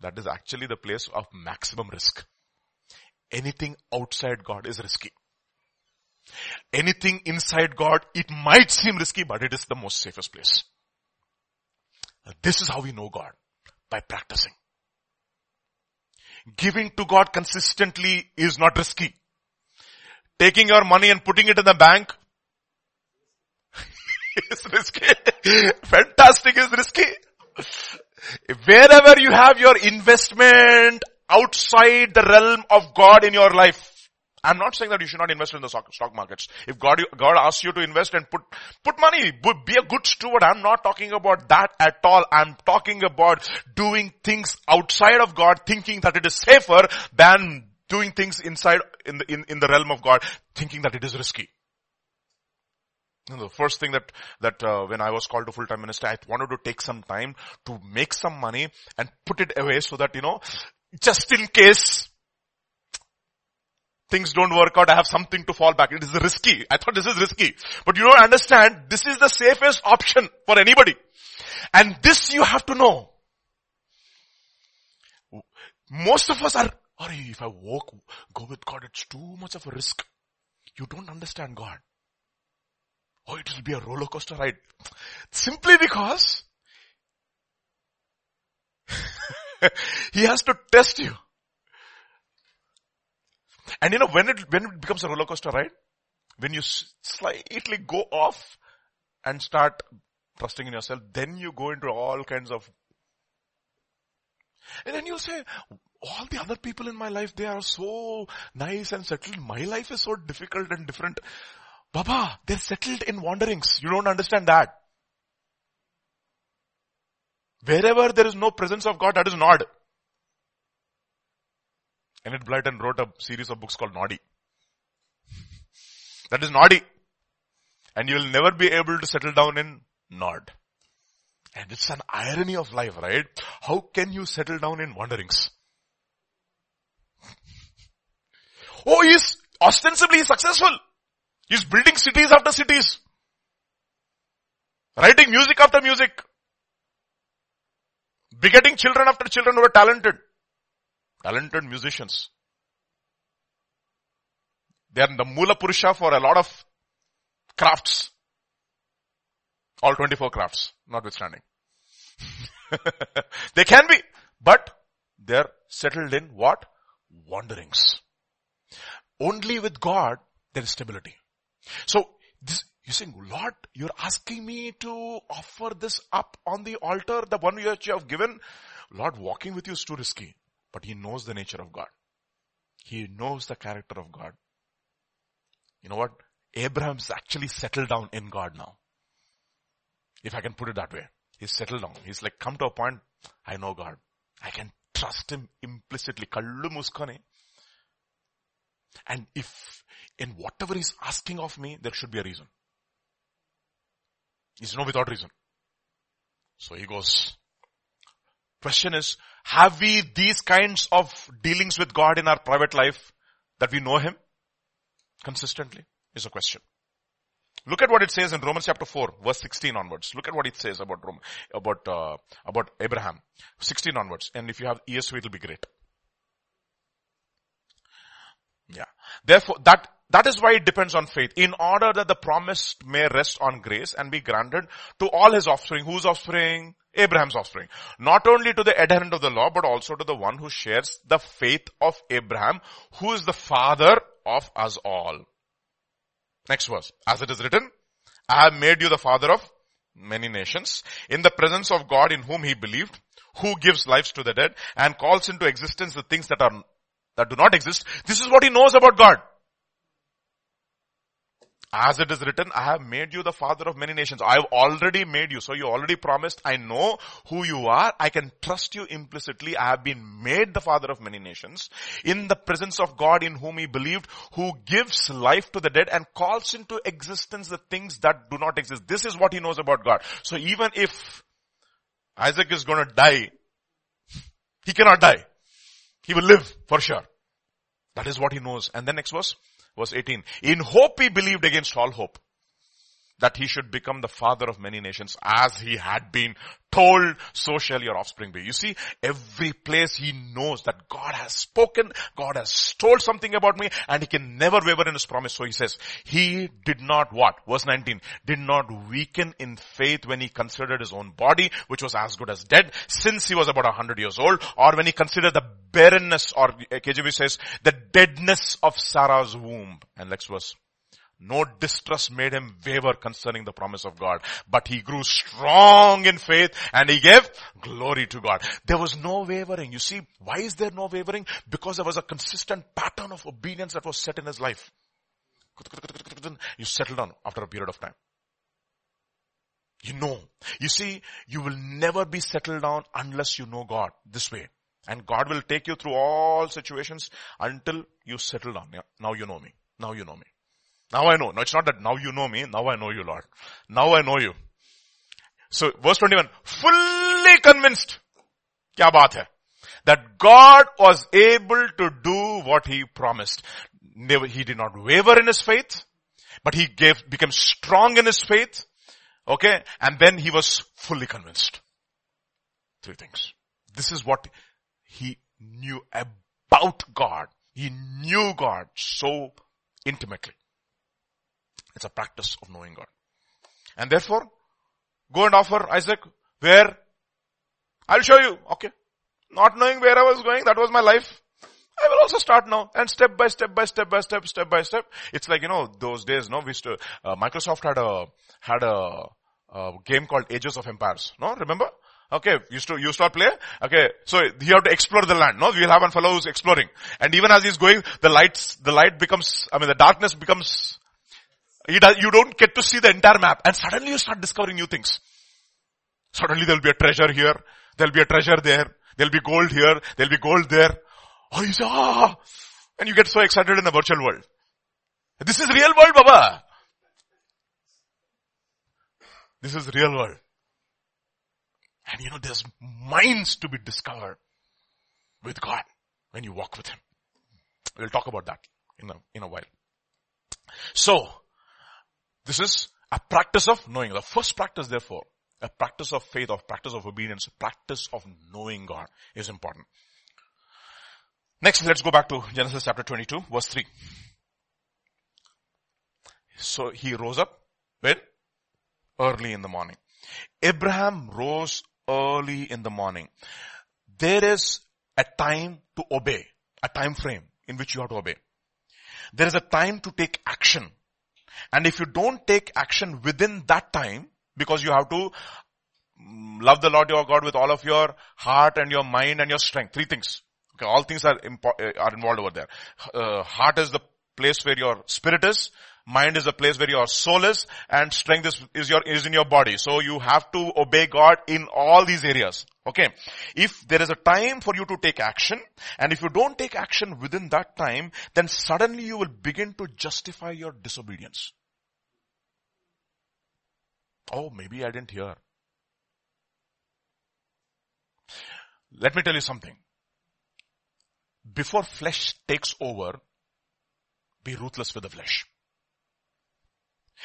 That is actually the place of maximum risk. Anything outside God is risky. Anything inside God, it might seem risky, but it is the most safest place. This is how we know God. By practicing. Giving to God consistently is not risky. Taking your money and putting it in the bank is risky. Fantastic is risky. Wherever you have your investment outside the realm of God in your life. I'm not saying that you should not invest in the stock, markets. If God, God asks you to invest and put, put money, be a good steward. I'm not talking about that at all. I'm talking about doing things outside of God, thinking that it is safer than doing things inside, in the, in, in the realm of God, thinking that it is risky. the first thing that, that, uh, when I was called to full-time minister, I wanted to take some time to make some money and put it away so that, you know, just in case things don't work out, I have something to fall back. It is risky. I thought this is risky. But you don't understand, this is the safest option for anybody. And this you have to know. Most of us are, Sorry, if I walk, go with God, it's too much of a risk. You don't understand God. Oh, it will be a roller coaster ride. Simply because he has to test you. And you know, when it, when it becomes a roller coaster ride, when you slightly go off and start trusting in yourself, then you go into all kinds of, and then you say, all the other people in my life, they are so nice and settled. My life is so difficult and different. Baba, they're settled in wanderings. You don't understand that. Wherever there is no presence of God, that is not. Enid Blyton wrote a series of books called Noddy. that is Noddy. And you will never be able to settle down in Nod. And it's an irony of life, right? How can you settle down in wanderings? oh, he's ostensibly successful. He's building cities after cities. Writing music after music. Begetting children after children who are talented. Talented musicians. They are the Mula Purusha for a lot of crafts. All 24 crafts, notwithstanding. they can be, but they're settled in what? Wanderings. Only with God, there is stability. So, this, you saying, Lord, you're asking me to offer this up on the altar, the one which you have given. Lord, walking with you is too risky. But he knows the nature of God. He knows the character of God. You know what? Abraham's actually settled down in God now. If I can put it that way. He's settled down. He's like come to a point, I know God. I can trust him implicitly. And if in whatever he's asking of me, there should be a reason. It's no without reason. So he goes. Question is, have we these kinds of dealings with God in our private life that we know Him consistently? Is a question. Look at what it says in Romans chapter 4, verse 16 onwards. Look at what it says about Rome, about, uh, about Abraham. 16 onwards. And if you have ESV, it'll be great. Yeah. Therefore, that, that is why it depends on faith. In order that the promise may rest on grace and be granted to all his offspring. Whose offspring? Abraham's offspring. Not only to the adherent of the law, but also to the one who shares the faith of Abraham, who is the father of us all. Next verse. As it is written, I have made you the father of many nations in the presence of God in whom he believed, who gives lives to the dead and calls into existence the things that are, that do not exist. This is what he knows about God. As it is written, I have made you the father of many nations. I have already made you. So you already promised, I know who you are. I can trust you implicitly. I have been made the father of many nations in the presence of God in whom he believed, who gives life to the dead and calls into existence the things that do not exist. This is what he knows about God. So even if Isaac is gonna die, he cannot die. He will live for sure. That is what he knows. And then next verse. Verse 18. In hope he believed against all hope that he should become the father of many nations as he had been told, so shall your offspring be. You see, every place he knows that God has spoken, God has told something about me, and he can never waver in his promise. So he says, he did not what? Verse 19, did not weaken in faith when he considered his own body, which was as good as dead, since he was about a hundred years old, or when he considered the barrenness, or KJV says, the deadness of Sarah's womb. And next verse. No distrust made him waver concerning the promise of God, but he grew strong in faith and he gave glory to God. There was no wavering. You see, why is there no wavering? Because there was a consistent pattern of obedience that was set in his life. You settle down after a period of time. You know. You see, you will never be settled down unless you know God this way. And God will take you through all situations until you settle down. Now you know me. Now you know me. Now I know. No, it's not that now you know me. Now I know you, Lord. Now I know you. So verse 21, fully convinced. Kya baat hai? That God was able to do what he promised. He did not waver in his faith, but he gave, became strong in his faith. Okay. And then he was fully convinced. Three things. This is what he knew about God. He knew God so intimately. It's a practice of knowing God. And therefore, go and offer Isaac where? I'll show you. Okay. Not knowing where I was going, that was my life. I will also start now and step by step by step by step, step by step. It's like, you know, those days, no, we used to, uh, Microsoft had a, had a, a game called Ages of Empires. No, remember? Okay, used to, used to play. Okay, so you have to explore the land. No, we'll have one fellow who's exploring. And even as he's going, the lights, the light becomes, I mean the darkness becomes you don't get to see the entire map and suddenly you start discovering new things. Suddenly there'll be a treasure here, there'll be a treasure there, there'll be gold here, there'll be gold there. Oh, you say, ah, and you get so excited in the virtual world. This is real world, Baba. This is real world. And you know, there's minds to be discovered with God when you walk with Him. We'll talk about that in a, in a while. So, this is a practice of knowing. The first practice therefore, a practice of faith, of practice of obedience, practice of knowing God is important. Next, let's go back to Genesis chapter 22, verse 3. So he rose up when? Early in the morning. Abraham rose early in the morning. There is a time to obey, a time frame in which you have to obey. There is a time to take action. And if you don't take action within that time, because you have to mm, love the Lord your God with all of your heart and your mind and your strength. Three things. Okay, all things are, impo- eh, are involved over there. Uh, heart is the place where your spirit is. Mind is a place where your soul is and strength is, is your, is in your body. So you have to obey God in all these areas. Okay. If there is a time for you to take action and if you don't take action within that time, then suddenly you will begin to justify your disobedience. Oh, maybe I didn't hear. Let me tell you something. Before flesh takes over, be ruthless with the flesh.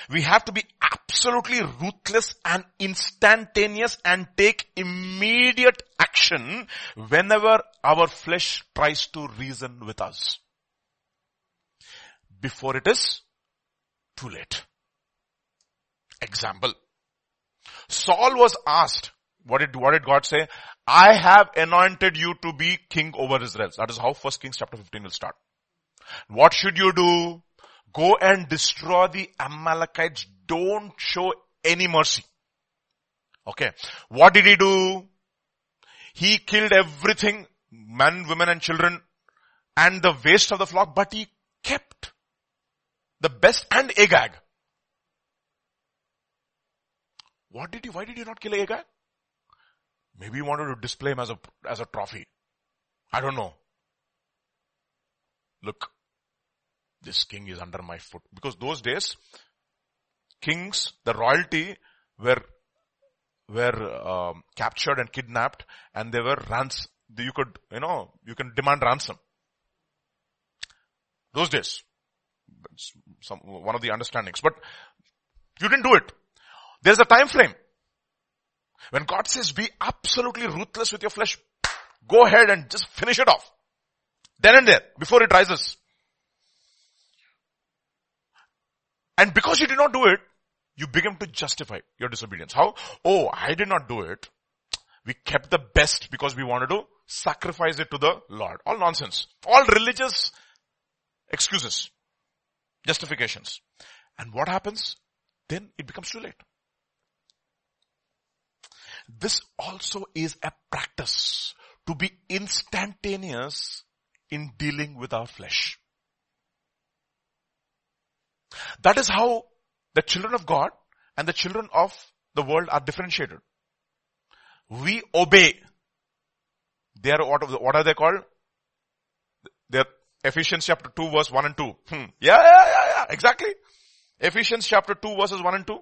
We have to be absolutely ruthless and instantaneous and take immediate action whenever our flesh tries to reason with us. Before it is too late. Example. Saul was asked, what did, what did God say? I have anointed you to be king over Israel. That is how first Kings chapter 15 will start. What should you do? Go and destroy the Amalekites. Don't show any mercy. Okay. What did he do? He killed everything, men, women and children and the waste of the flock, but he kept the best and Agag. What did he, why did he not kill Agag? Maybe he wanted to display him as a, as a trophy. I don't know. Look, this king is under my foot. Because those days, kings, the royalty were, were um, captured and kidnapped and they were rans, you could, you know, you can demand ransom. Those days. Some, one of the understandings. But you didn't do it. There's a time frame. When God says be absolutely ruthless with your flesh, go ahead and just finish it off. Then and there, before it rises. And because you did not do it, you begin to justify your disobedience. How? Oh, I did not do it. We kept the best because we wanted to sacrifice it to the Lord. All nonsense. All religious excuses. Justifications. And what happens? Then it becomes too late. This also is a practice to be instantaneous in dealing with our flesh. That is how the children of God and the children of the world are differentiated. We obey. They are what, what are they called? They're Ephesians chapter 2 verse 1 and 2. Hmm. Yeah, yeah, yeah, yeah, exactly. Ephesians chapter 2 verses 1 and 2.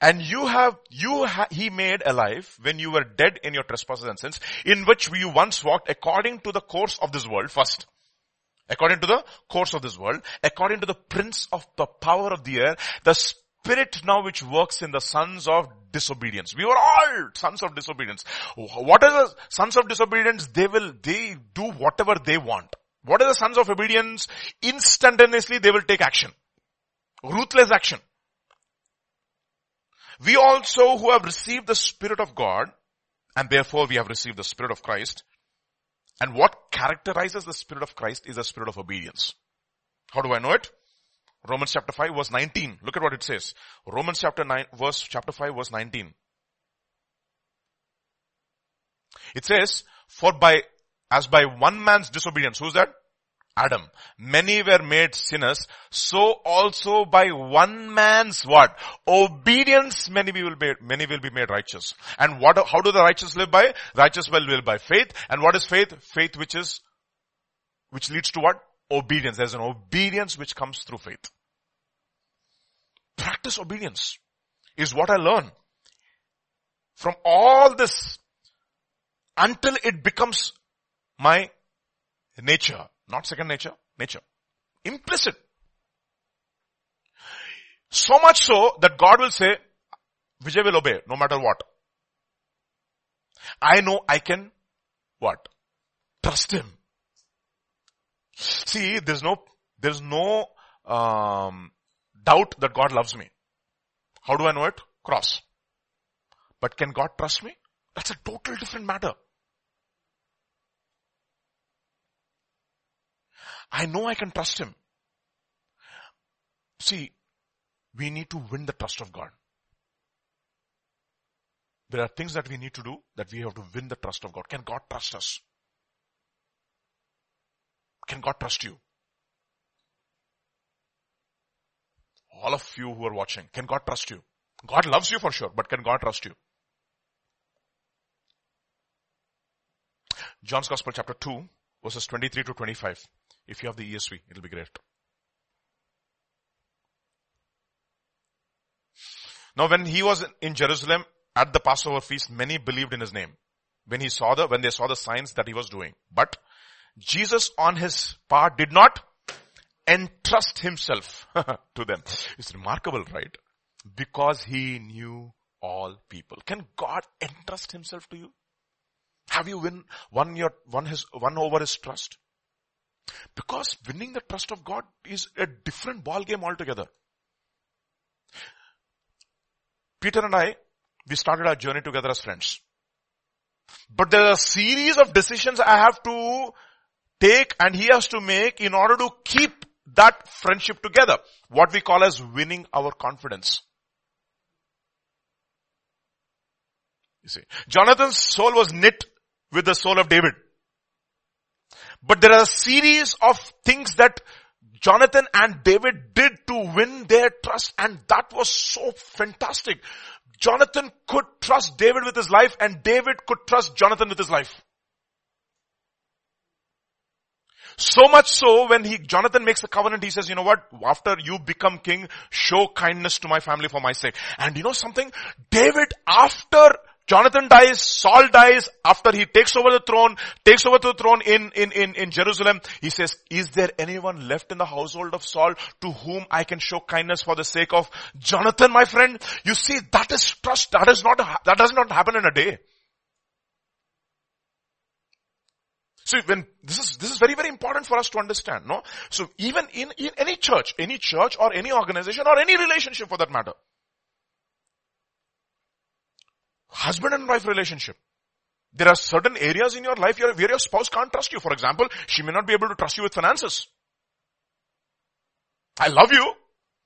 And you have, you ha- he made alive when you were dead in your trespasses and sins, in which you once walked according to the course of this world first. According to the course of this world, according to the prince of the power of the air, the spirit now which works in the sons of disobedience. We were all sons of disobedience. What are the sons of disobedience? They will, they do whatever they want. What are the sons of obedience? Instantaneously they will take action. Ruthless action. We also who have received the Spirit of God, and therefore we have received the Spirit of Christ, and what characterizes the Spirit of Christ is the Spirit of obedience. How do I know it? Romans chapter 5 verse 19. Look at what it says. Romans chapter 9 verse, chapter 5 verse 19. It says, for by, as by one man's disobedience, who's that? Adam. Many were made sinners. So also by one man's what? Obedience many will be, many will be made righteous. And what, how do the righteous live by? Righteous will live by faith. And what is faith? Faith which is, which leads to what? Obedience. There's an obedience which comes through faith. Practice obedience is what I learn from all this until it becomes my nature. Not second nature, nature. Implicit. So much so that God will say, Vijay will obey no matter what. I know I can what? Trust him. See, there's no, there's no, um, doubt that God loves me. How do I know it? Cross. But can God trust me? That's a total different matter. I know I can trust him. See, we need to win the trust of God. There are things that we need to do that we have to win the trust of God. Can God trust us? Can God trust you? All of you who are watching, can God trust you? God loves you for sure, but can God trust you? John's Gospel chapter 2 verses 23 to 25. If you have the ESV, it'll be great. Now when he was in Jerusalem at the Passover feast, many believed in his name. When he saw the, when they saw the signs that he was doing. But Jesus on his part did not entrust himself to them. It's remarkable, right? Because he knew all people. Can God entrust himself to you? Have you win, won your, won his, won over his trust? Because winning the trust of God is a different ball game altogether. Peter and I, we started our journey together as friends. But there are a series of decisions I have to take and he has to make in order to keep that friendship together. What we call as winning our confidence. You see, Jonathan's soul was knit with the soul of David. But there are a series of things that Jonathan and David did to win their trust and that was so fantastic. Jonathan could trust David with his life and David could trust Jonathan with his life. So much so when he, Jonathan makes a covenant, he says, you know what, after you become king, show kindness to my family for my sake. And you know something? David, after Jonathan dies, Saul dies, after he takes over the throne, takes over the throne in, in, in, in Jerusalem, he says, is there anyone left in the household of Saul to whom I can show kindness for the sake of Jonathan, my friend? You see, that is trust. That is not, that does not happen in a day. So when, this is, this is very, very important for us to understand, no? So even in, in any church, any church or any organization or any relationship for that matter, husband and wife relationship. There are certain areas in your life where your spouse can't trust you. For example, she may not be able to trust you with finances. I love you,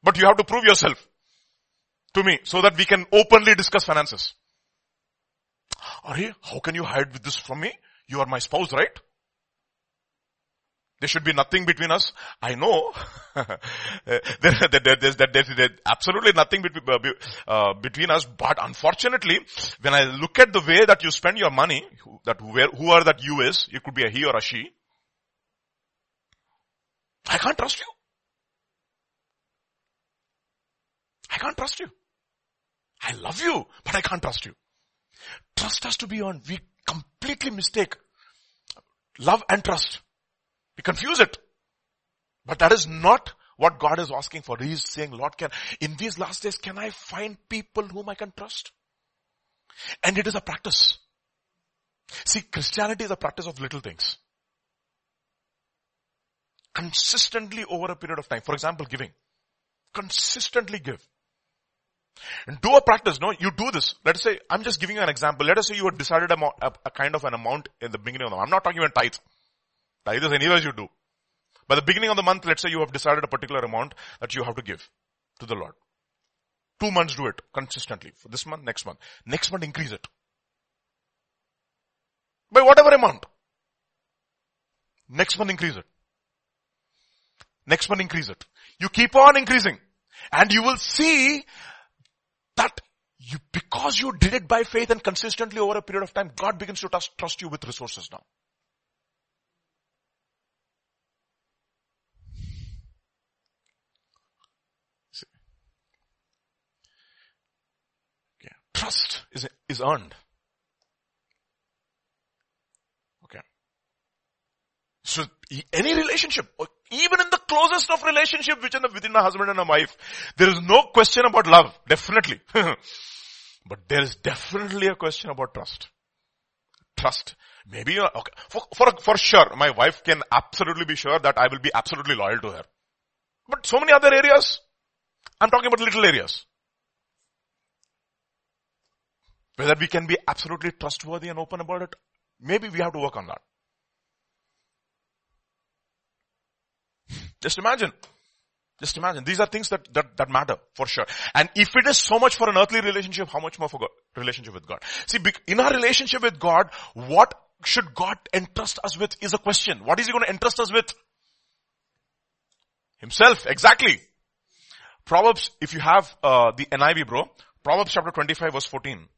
but you have to prove yourself to me so that we can openly discuss finances. Are you, how can you hide this from me? You are my spouse, right? There should be nothing between us. I know there, there, there's, there's, absolutely nothing between, uh, uh, between us, but unfortunately, when I look at the way that you spend your money, that where, who are that you is, it could be a he or a she, I can't trust you. I can't trust you. I love you, but I can't trust you. Trust has to be on. We completely mistake love and trust. We confuse it. But that is not what God is asking for. He is saying, Lord, can, in these last days, can I find people whom I can trust? And it is a practice. See, Christianity is a practice of little things. Consistently over a period of time. For example, giving. Consistently give. And do a practice, no? You do this. Let's say, I'm just giving you an example. Let us say you had decided a, a, a kind of an amount in the beginning of the month. I'm not talking about tithes. Tithes anyways you do. By the beginning of the month, let's say you have decided a particular amount that you have to give to the Lord. Two months do it consistently. For this month, next month. Next month increase it. By whatever amount. Next month increase it. Next month increase it. You keep on increasing. And you will see that you, because you did it by faith and consistently over a period of time, God begins to trust, trust you with resources now. Trust is, is earned. Okay. So any relationship, even in the closest of relationship within, a, within a husband and a wife, there is no question about love, definitely. but there is definitely a question about trust. Trust. Maybe, uh, okay. for, for, for sure, my wife can absolutely be sure that I will be absolutely loyal to her. But so many other areas, I'm talking about little areas. Whether we can be absolutely trustworthy and open about it, maybe we have to work on that. Just imagine. Just imagine. These are things that, that, that matter for sure. And if it is so much for an earthly relationship, how much more for God, relationship with God? See, in our relationship with God, what should God entrust us with is a question. What is He going to entrust us with? Himself, exactly. Proverbs, if you have uh, the NIV bro, Proverbs chapter 25 verse 14.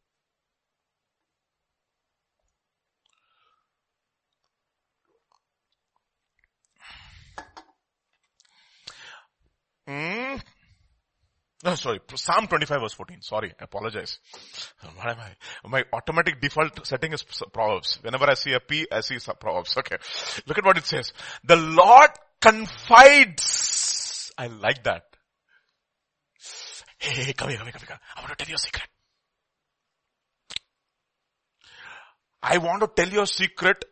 Hmm? No, sorry. Psalm 25 verse 14. Sorry. I apologize. What am I? My automatic default setting is Proverbs. Whenever I see a P, I see Proverbs. Okay. Look at what it says. The Lord confides. I like that. Hey, hey, come here, come here, come here. I want to tell you a secret. I want to tell you a secret.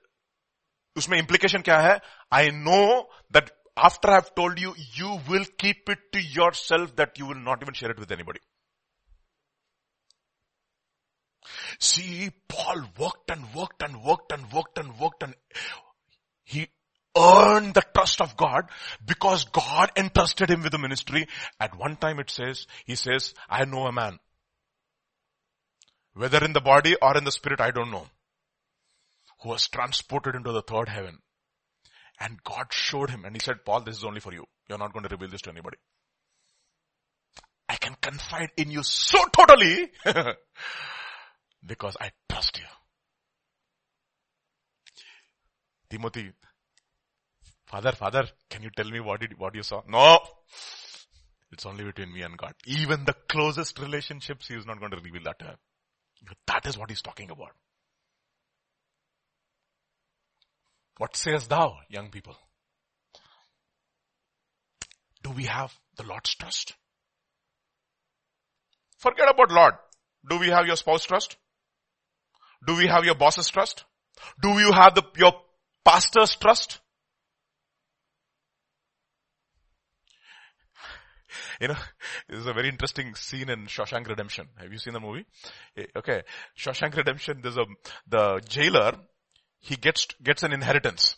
उसमें implication क्या है? I know that after I've told you, you will keep it to yourself that you will not even share it with anybody. See, Paul worked and worked and worked and worked and worked and he earned the trust of God because God entrusted him with the ministry. At one time it says, he says, I know a man. Whether in the body or in the spirit, I don't know. Who was transported into the third heaven. And God showed him and he said, Paul, this is only for you. You're not going to reveal this to anybody. I can confide in you so totally because I trust you. Timothy, father, father, can you tell me what did, what you saw? No. It's only between me and God. Even the closest relationships, he is not going to reveal that to her. That is what he's talking about. What sayest thou, young people? Do we have the Lord's trust? Forget about Lord. Do we have your spouse trust? Do we have your boss's trust? Do you have the, your pastor's trust? You know, this is a very interesting scene in Shawshank Redemption. Have you seen the movie? Eh, okay. Shawshank Redemption, there's a, the jailer, he gets, gets an inheritance.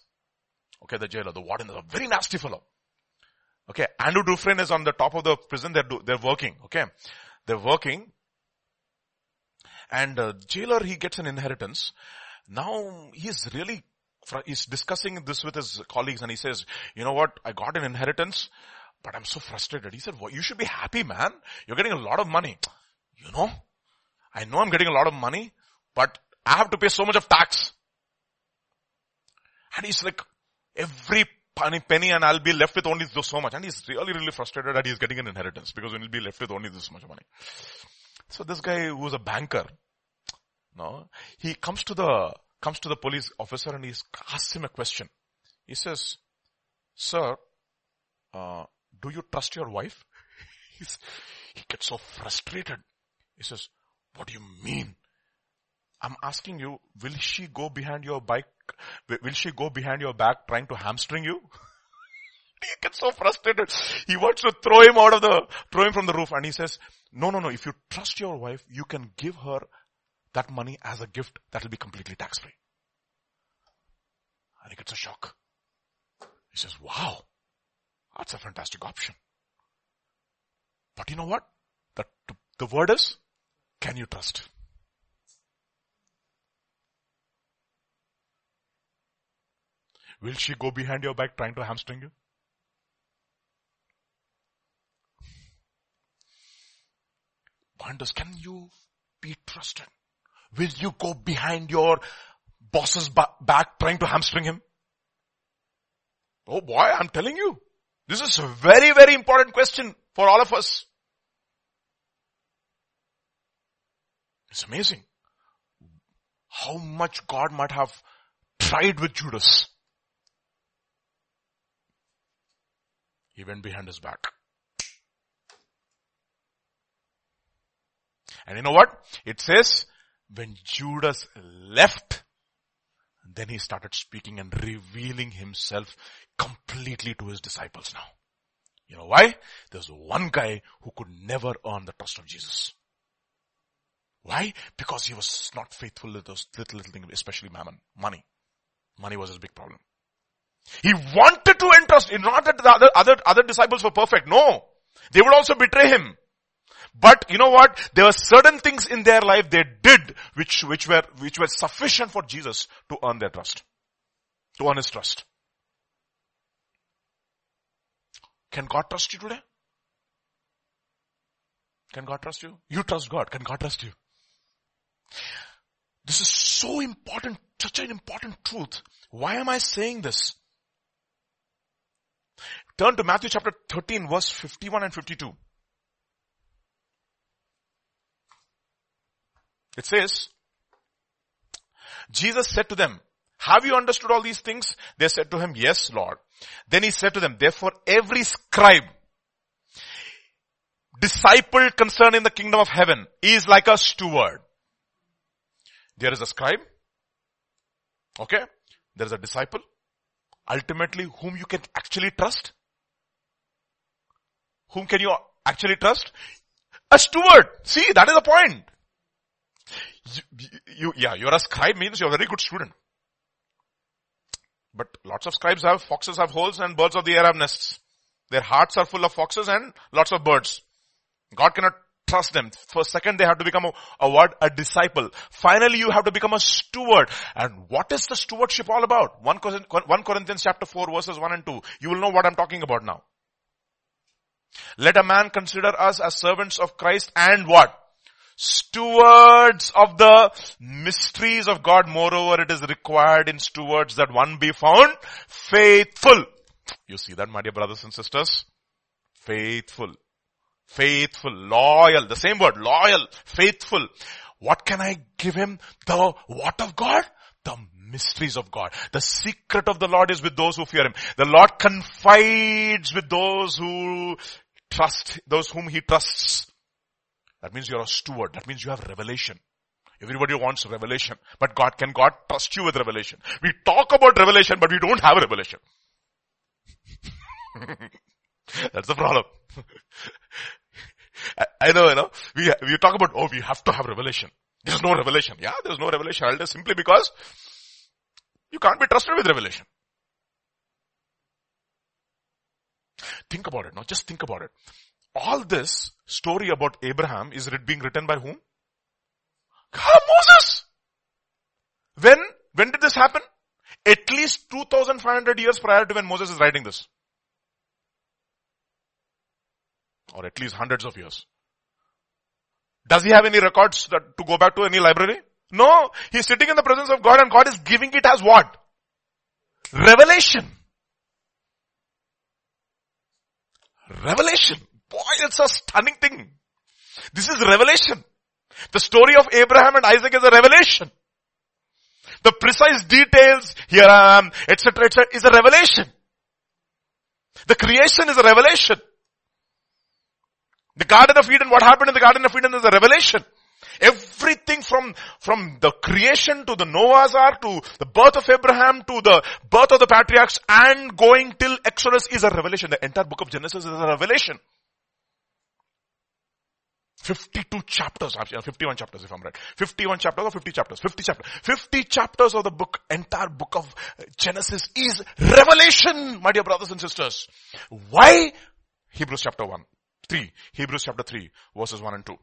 Okay, the jailer, the warden is a very nasty fellow. Okay. Andrew Dufresne is on the top of the prison. They're, do, they're working. Okay. They're working. And uh, jailer, he gets an inheritance. Now he's really, he's discussing this with his colleagues and he says, you know what? I got an inheritance, but I'm so frustrated. He said, well, you should be happy, man. You're getting a lot of money. You know, I know I'm getting a lot of money, but I have to pay so much of tax. And he's like, every penny, and I'll be left with only so much. And he's really, really frustrated that he's getting an inheritance because he'll be left with only this much money. So this guy who's a banker, no, he comes to the, comes to the police officer and he asks him a question. He says, sir, uh, do you trust your wife? He's, he gets so frustrated. He says, what do you mean? I'm asking you, will she go behind your bike? Will she go behind your back trying to hamstring you? he gets so frustrated. He wants to throw him out of the, throw him from the roof. And he says, no, no, no. If you trust your wife, you can give her that money as a gift that will be completely tax free. And he gets a shock. He says, wow, that's a fantastic option. But you know what? The, the word is, can you trust? Will she go behind your back trying to hamstring you? Point is, can you be trusted? Will you go behind your boss's back trying to hamstring him? Oh boy, I'm telling you. This is a very, very important question for all of us. It's amazing how much God might have tried with Judas. He went behind his back. And you know what? It says, when Judas left, then he started speaking and revealing himself completely to his disciples now. You know why? There's one guy who could never earn the trust of Jesus. Why? Because he was not faithful to those little, little things, especially mammon, money. Money was his big problem. He wanted to entrust, not that the other, other, other disciples were perfect. No. They would also betray him. But you know what? There were certain things in their life they did which, which were, which were sufficient for Jesus to earn their trust. To earn his trust. Can God trust you today? Can God trust you? You trust God. Can God trust you? This is so important, such an important truth. Why am I saying this? Turn to Matthew chapter 13 verse 51 and 52. It says, Jesus said to them, have you understood all these things? They said to him, yes, Lord. Then he said to them, therefore every scribe, disciple concerned in the kingdom of heaven is like a steward. There is a scribe. Okay. There is a disciple. Ultimately, whom you can actually trust. Whom can you actually trust? A steward. See, that is the point. You, you, yeah, you're a scribe means you're a very good student. But lots of scribes have, foxes have holes and birds of the air have nests. Their hearts are full of foxes and lots of birds. God cannot trust them. For second they have to become a, a word, a disciple. Finally you have to become a steward. And what is the stewardship all about? 1 Corinthians chapter 4 verses 1 and 2. You will know what I'm talking about now. Let a man consider us as servants of Christ and what? Stewards of the mysteries of God. Moreover, it is required in stewards that one be found faithful. You see that, my dear brothers and sisters? Faithful faithful, loyal, the same word, loyal, faithful. What can I give him? The what of God? The mysteries of God. The secret of the Lord is with those who fear him. The Lord confides with those who trust, those whom he trusts. That means you're a steward. That means you have revelation. Everybody wants revelation. But God, can God trust you with revelation? We talk about revelation, but we don't have revelation. That's the problem. I, know, you know, we, we talk about, oh, we have to have revelation. There's no revelation. Yeah, there's no revelation. Elder, simply because you can't be trusted with revelation. Think about it now. Just think about it. All this story about Abraham is being written by whom? God, Moses. When, when did this happen? At least 2500 years prior to when Moses is writing this. Or at least hundreds of years. Does he have any records that, to go back to any library? No. He's sitting in the presence of God and God is giving it as what? Revelation. Revelation. Boy, it's a stunning thing. This is revelation. The story of Abraham and Isaac is a revelation. The precise details, here I am, etc., etc., is a revelation. The creation is a revelation. The Garden of Eden, what happened in the Garden of Eden is a revelation. Everything from, from the creation to the Noah's Ark to the birth of Abraham to the birth of the patriarchs and going till Exodus is a revelation. The entire book of Genesis is a revelation. 52 chapters, uh, 51 chapters if I'm right. 51 chapters or 50 chapters? 50 chapters. 50 chapters of the book, entire book of uh, Genesis is revelation, my dear brothers and sisters. Why? Hebrews chapter 1, 3. Hebrews chapter 3, verses 1 and 2.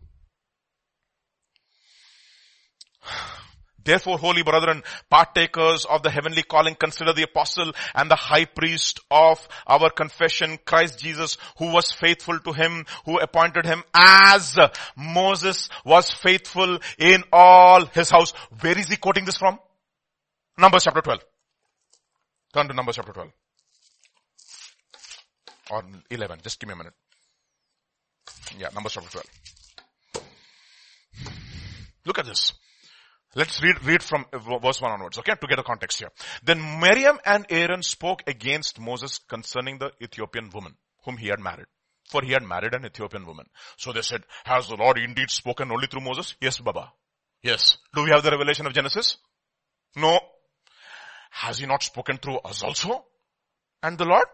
Therefore, holy brethren, partakers of the heavenly calling, consider the apostle and the high priest of our confession, Christ Jesus, who was faithful to him, who appointed him as Moses was faithful in all his house. Where is he quoting this from? Numbers chapter 12. Turn to Numbers chapter 12. Or 11. Just give me a minute. Yeah, Numbers chapter 12. Look at this. Let's read, read from uh, verse 1 onwards, okay, to get a context here. Then Miriam and Aaron spoke against Moses concerning the Ethiopian woman whom he had married. For he had married an Ethiopian woman. So they said, has the Lord indeed spoken only through Moses? Yes, Baba. Yes. Do we have the revelation of Genesis? No. Has he not spoken through us also? And the Lord?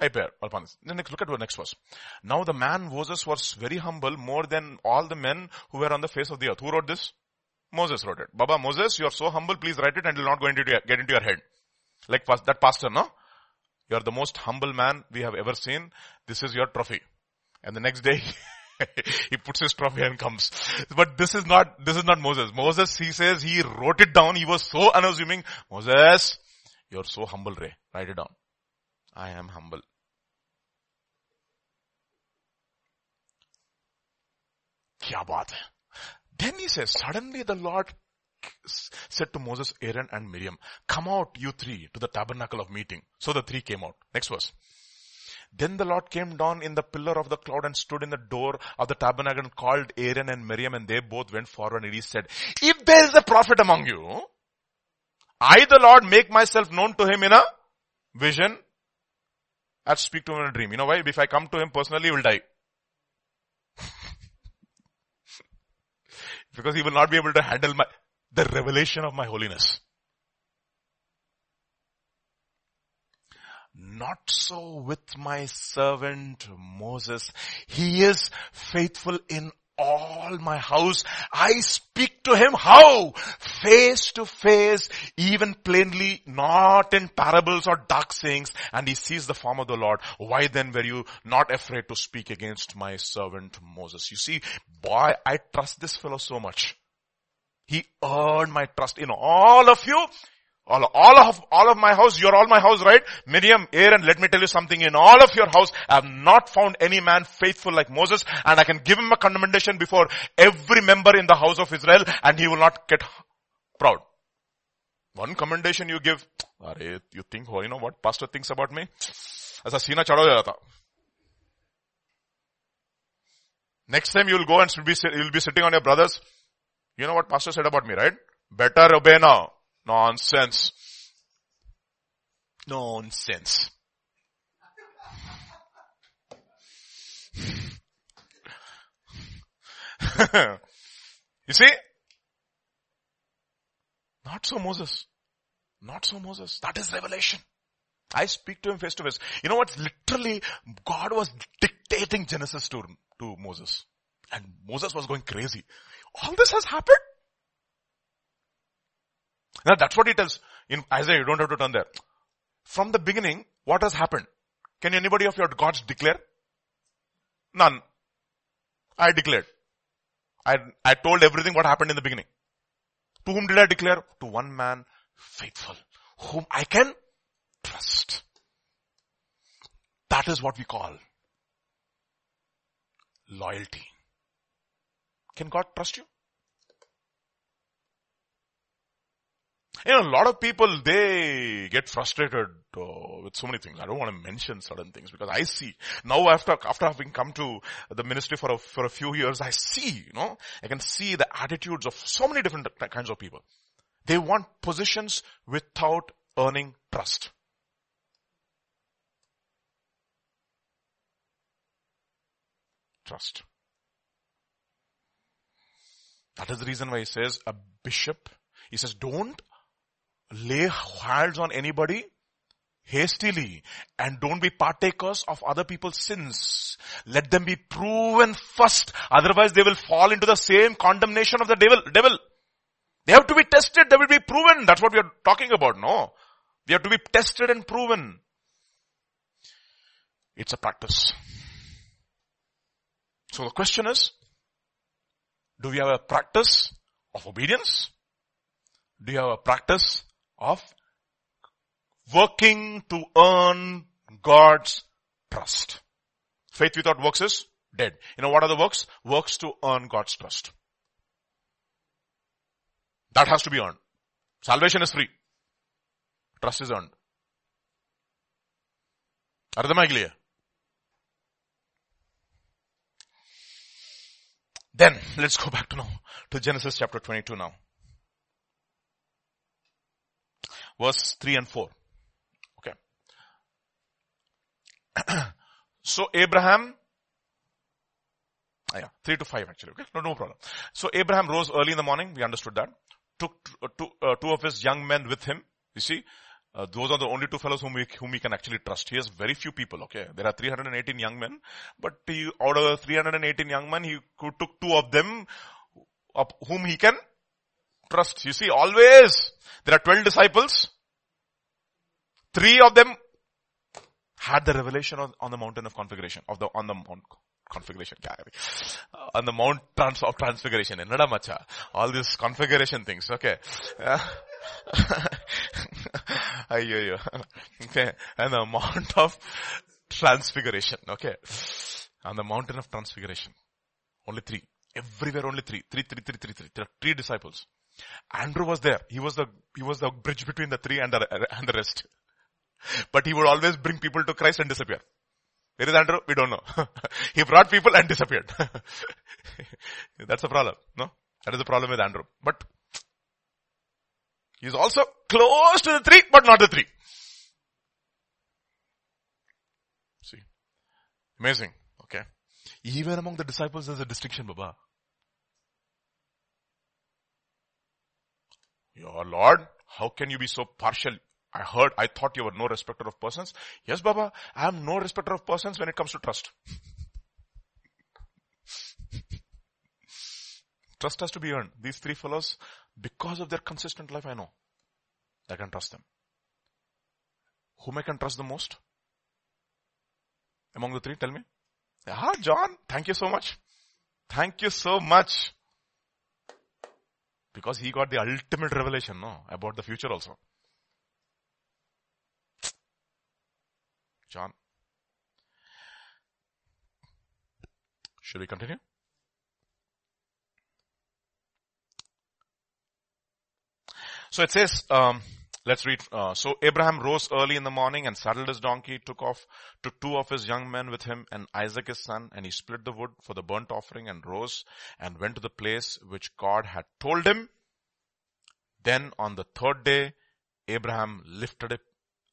I bear upon this. Then look at the next verse. Now the man Moses was very humble more than all the men who were on the face of the earth. Who wrote this? Moses wrote it. Baba Moses, you are so humble, please write it and it will not go into your, get into your head. Like that pastor, no? You are the most humble man we have ever seen. This is your trophy. And the next day, he puts his trophy and comes. But this is not, this is not Moses. Moses, he says he wrote it down. He was so unassuming. Moses, you're so humble, Ray. Write it down. I am humble. Then he says, suddenly the Lord said to Moses, Aaron and Miriam, come out you three to the tabernacle of meeting. So the three came out. Next verse. Then the Lord came down in the pillar of the cloud and stood in the door of the tabernacle and called Aaron and Miriam and they both went forward and he said, if there is a prophet among you, I the Lord make myself known to him in a vision and speak to him in a dream. You know why? If I come to him personally, he will die. because he will not be able to handle my, the revelation of my holiness. Not so with my servant Moses. He is faithful in all my house. I speak to him how? Face to face, even plainly, not in parables or dark sayings, and he sees the form of the Lord. Why then were you not afraid to speak against my servant Moses? You see, boy, I trust this fellow so much. He earned my trust in all of you. All, all of, all of my house, you're all my house, right? Miriam, Aaron, let me tell you something. In all of your house, I have not found any man faithful like Moses and I can give him a commendation before every member in the house of Israel and he will not get proud. One commendation you give, Are, you think, oh, you know what pastor thinks about me? As a sina chado Next time you will go and you'll be sitting on your brothers. You know what pastor said about me, right? Better obey now. Nonsense. Nonsense. you see? Not so Moses. Not so Moses. That is revelation. I speak to him face to face. You know what? Literally, God was dictating Genesis to, to Moses. And Moses was going crazy. All this has happened. Now that's what it is in Isaiah. You don't have to turn there. From the beginning, what has happened? Can anybody of your gods declare? None. I declared. I, I told everything what happened in the beginning. To whom did I declare? To one man faithful, whom I can trust. That is what we call loyalty. Can God trust you? You know, a lot of people, they get frustrated uh, with so many things. I don't want to mention certain things because I see now after, after having come to the ministry for a, for a few years, I see, you know, I can see the attitudes of so many different kinds of people. They want positions without earning trust. Trust. That is the reason why he says a bishop, he says don't lay hands on anybody hastily and don't be partakers of other people's sins. Let them be proven first. Otherwise they will fall into the same condemnation of the devil. devil. They have to be tested. They will be proven. That's what we are talking about. No. They have to be tested and proven. It's a practice. So the question is, do we have a practice of obedience? Do you have a practice of working to earn God's trust. Faith without works is dead. You know what are the works? Works to earn God's trust. That has to be earned. Salvation is free. Trust is earned. clear? Then, let's go back to now, to Genesis chapter 22 now. Verse 3 and 4. Okay. so Abraham, ah, yeah, 3 to 5 actually, okay? No, no problem. So Abraham rose early in the morning, we understood that. Took uh, two, uh, two of his young men with him. You see, uh, those are the only two fellows whom we, whom we can actually trust. He has very few people, okay? There are 318 young men, but he, out of 318 young men, he took two of them, of whom he can trust. You see, always there are 12 disciples. Three of them had the revelation on, on the mountain of configuration, of the, on the mount configuration, uh, on the mount trans, of transfiguration. Ennada macha. All these configuration things, okay. Ayyo, okay. And the mount of transfiguration, okay. On the mountain of transfiguration. Only three. Everywhere only three. Three, three, three, three, three. There are three disciples. Andrew was there. He was the, he was the bridge between the three and the, and the rest. But he would always bring people to Christ and disappear. Where is Andrew? We don't know. he brought people and disappeared. That's the problem. No? That is the problem with Andrew. But he's also close to the three, but not the three. See. Amazing. Okay. Even among the disciples there's a distinction, Baba. Your Lord, how can you be so partial? I heard, I thought you were no respecter of persons. Yes, Baba, I am no respecter of persons when it comes to trust. trust has to be earned. These three fellows, because of their consistent life, I know. I can trust them. Whom I can trust the most? Among the three, tell me. Ah, John, thank you so much. Thank you so much. Because he got the ultimate revelation, no, about the future also. John. Should we continue? So it says, um, let's read. Uh, so Abraham rose early in the morning and saddled his donkey, took off, took two of his young men with him and Isaac his son, and he split the wood for the burnt offering and rose and went to the place which God had told him. Then on the third day, Abraham lifted it,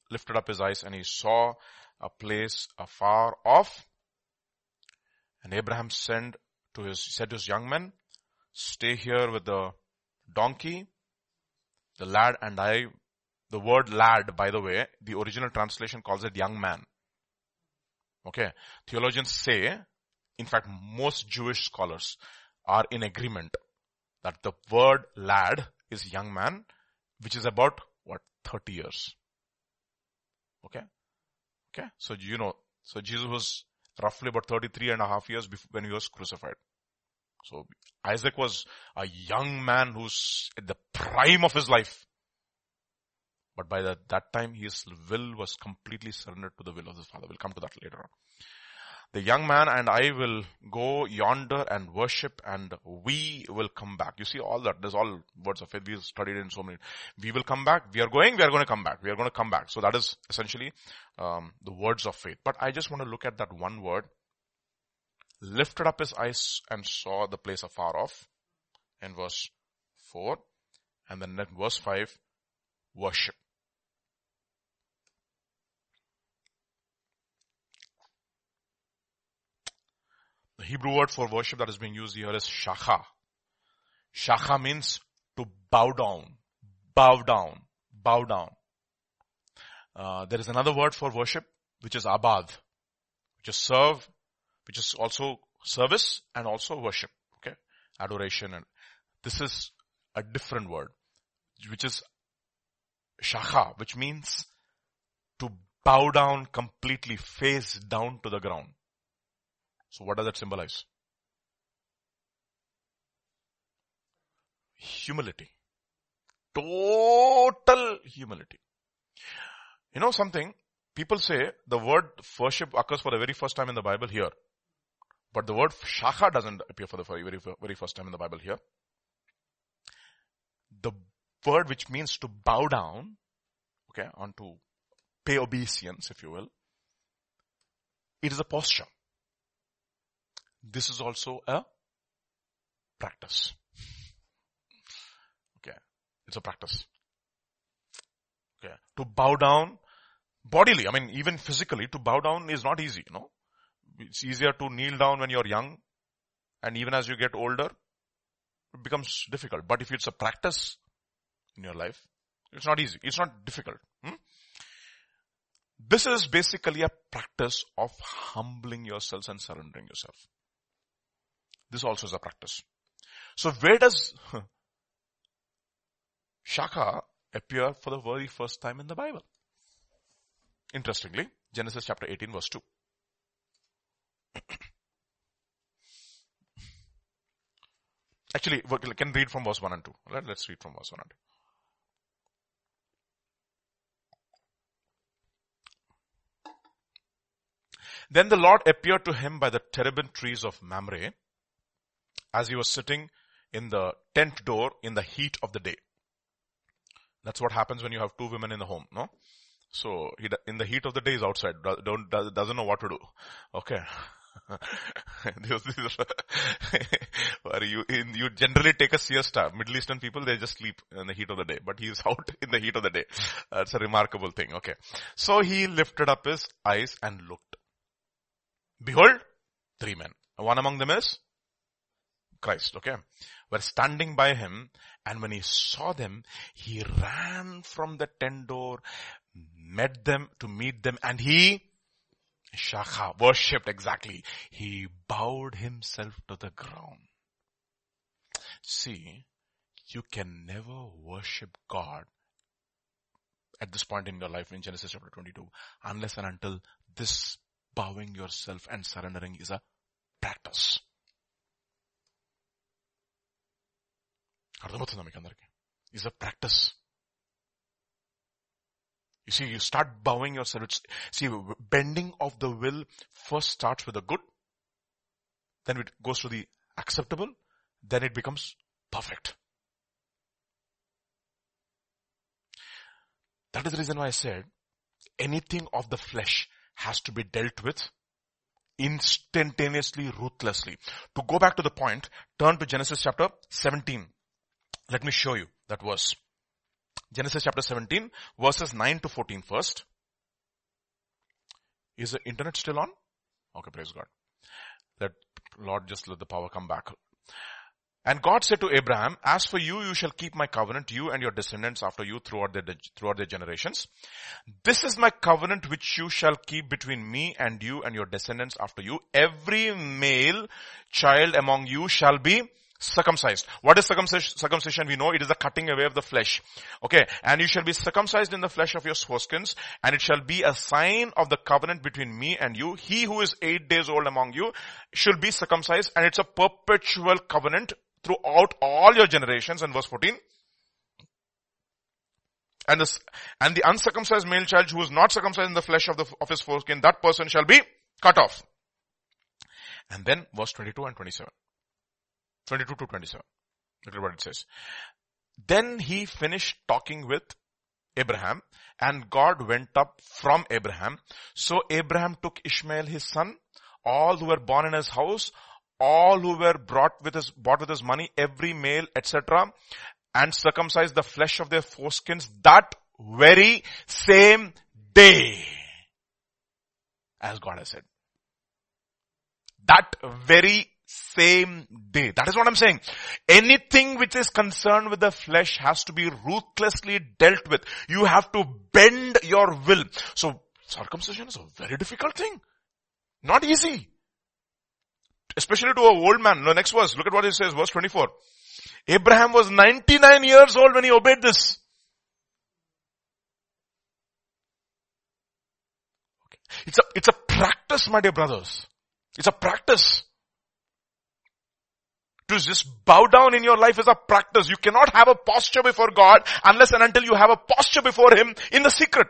lifted up his eyes and he saw a place afar off. And Abraham said to his, said to his young men, stay here with the donkey, the lad and I, the word lad, by the way, the original translation calls it young man. Okay. Theologians say, in fact, most Jewish scholars are in agreement that the word lad is young man, which is about what, 30 years. Okay. Okay. So you know, so Jesus was roughly about 33 and a half years before, when he was crucified. So Isaac was a young man who's at the prime of his life. But by that, time his will was completely surrendered to the will of his father. We'll come to that later on. The young man and I will go yonder and worship and we will come back. You see all that. There's all words of faith. We've studied in so many. We will come back. We are going. We are going to come back. We are going to come back. So that is essentially um, the words of faith. But I just want to look at that one word. Lifted up his eyes and saw the place afar off in verse 4. And then verse 5, worship. The Hebrew word for worship that is being used here is shakha. Shakha means to bow down, bow down, bow down. Uh, there is another word for worship which is abad, which is serve, which is also service and also worship. Okay, adoration and this is a different word, which is shakha, which means to bow down completely, face down to the ground. So what does that symbolize? Humility. Total humility. You know something? People say the word worship occurs for the very first time in the Bible here. But the word shakha doesn't appear for the very, very, first time in the Bible here. The word which means to bow down, okay, on to pay obeisance, if you will, it is a posture. This is also a practice. Okay. It's a practice. Okay. To bow down bodily, I mean, even physically, to bow down is not easy, you know. It's easier to kneel down when you're young and even as you get older, it becomes difficult. But if it's a practice in your life, it's not easy. It's not difficult. Hmm? This is basically a practice of humbling yourselves and surrendering yourself. This also is a practice. So where does Shaka appear for the very first time in the Bible? Interestingly, Genesis chapter 18 verse 2. Actually, we can read from verse 1 and 2. Let's read from verse 1 and 2. Then the Lord appeared to him by the terebinth trees of Mamre as he was sitting in the tent door in the heat of the day. That's what happens when you have two women in the home, no? So he, in the heat of the day is outside, don't, doesn't know what to do. Okay. you, in, you generally take a siesta. Middle Eastern people, they just sleep in the heat of the day, but he is out in the heat of the day. That's a remarkable thing. Okay. So he lifted up his eyes and looked. Behold, three men. One among them is Christ, okay, were standing by him and when he saw them, he ran from the tent door, met them to meet them and he shakha, worshipped exactly. He bowed himself to the ground. See, you can never worship God at this point in your life in Genesis chapter 22 unless and until this bowing yourself and surrendering is a practice. అర్థమవుతుందా మీకు అందరికి is a practice You see, you start bowing yourself. See, bending of the will first starts with the good, then it goes to the acceptable, then it becomes perfect. That is the reason why I said anything of the flesh has to be dealt with instantaneously, ruthlessly. To go back to the point, turn to Genesis chapter 17. Let me show you that verse. Genesis chapter 17 verses 9 to 14 first. Is the internet still on? Okay, praise God. Let Lord just let the power come back. And God said to Abraham, as for you, you shall keep my covenant, you and your descendants after you throughout their, throughout their generations. This is my covenant which you shall keep between me and you and your descendants after you. Every male child among you shall be circumcised. What is circumcision? We know it is the cutting away of the flesh. Okay. And you shall be circumcised in the flesh of your foreskins and it shall be a sign of the covenant between me and you. He who is eight days old among you should be circumcised and it's a perpetual covenant throughout all your generations. And verse 14. And the, and the uncircumcised male child who is not circumcised in the flesh of the, of his foreskin, that person shall be cut off. And then verse 22 and 27. 22 to 27. Look at what it says. Then he finished talking with Abraham and God went up from Abraham. So Abraham took Ishmael his son, all who were born in his house, all who were brought with his, bought with his money, every male, etc. and circumcised the flesh of their foreskins that very same day. As God has said. That very same day. That is what I'm saying. Anything which is concerned with the flesh has to be ruthlessly dealt with. You have to bend your will. So circumcision is a very difficult thing. Not easy. Especially to a old man. The next verse, look at what it says, verse 24. Abraham was 99 years old when he obeyed this. It's a, it's a practice, my dear brothers. It's a practice. To just bow down in your life is a practice. You cannot have a posture before God unless and until you have a posture before Him in the secret.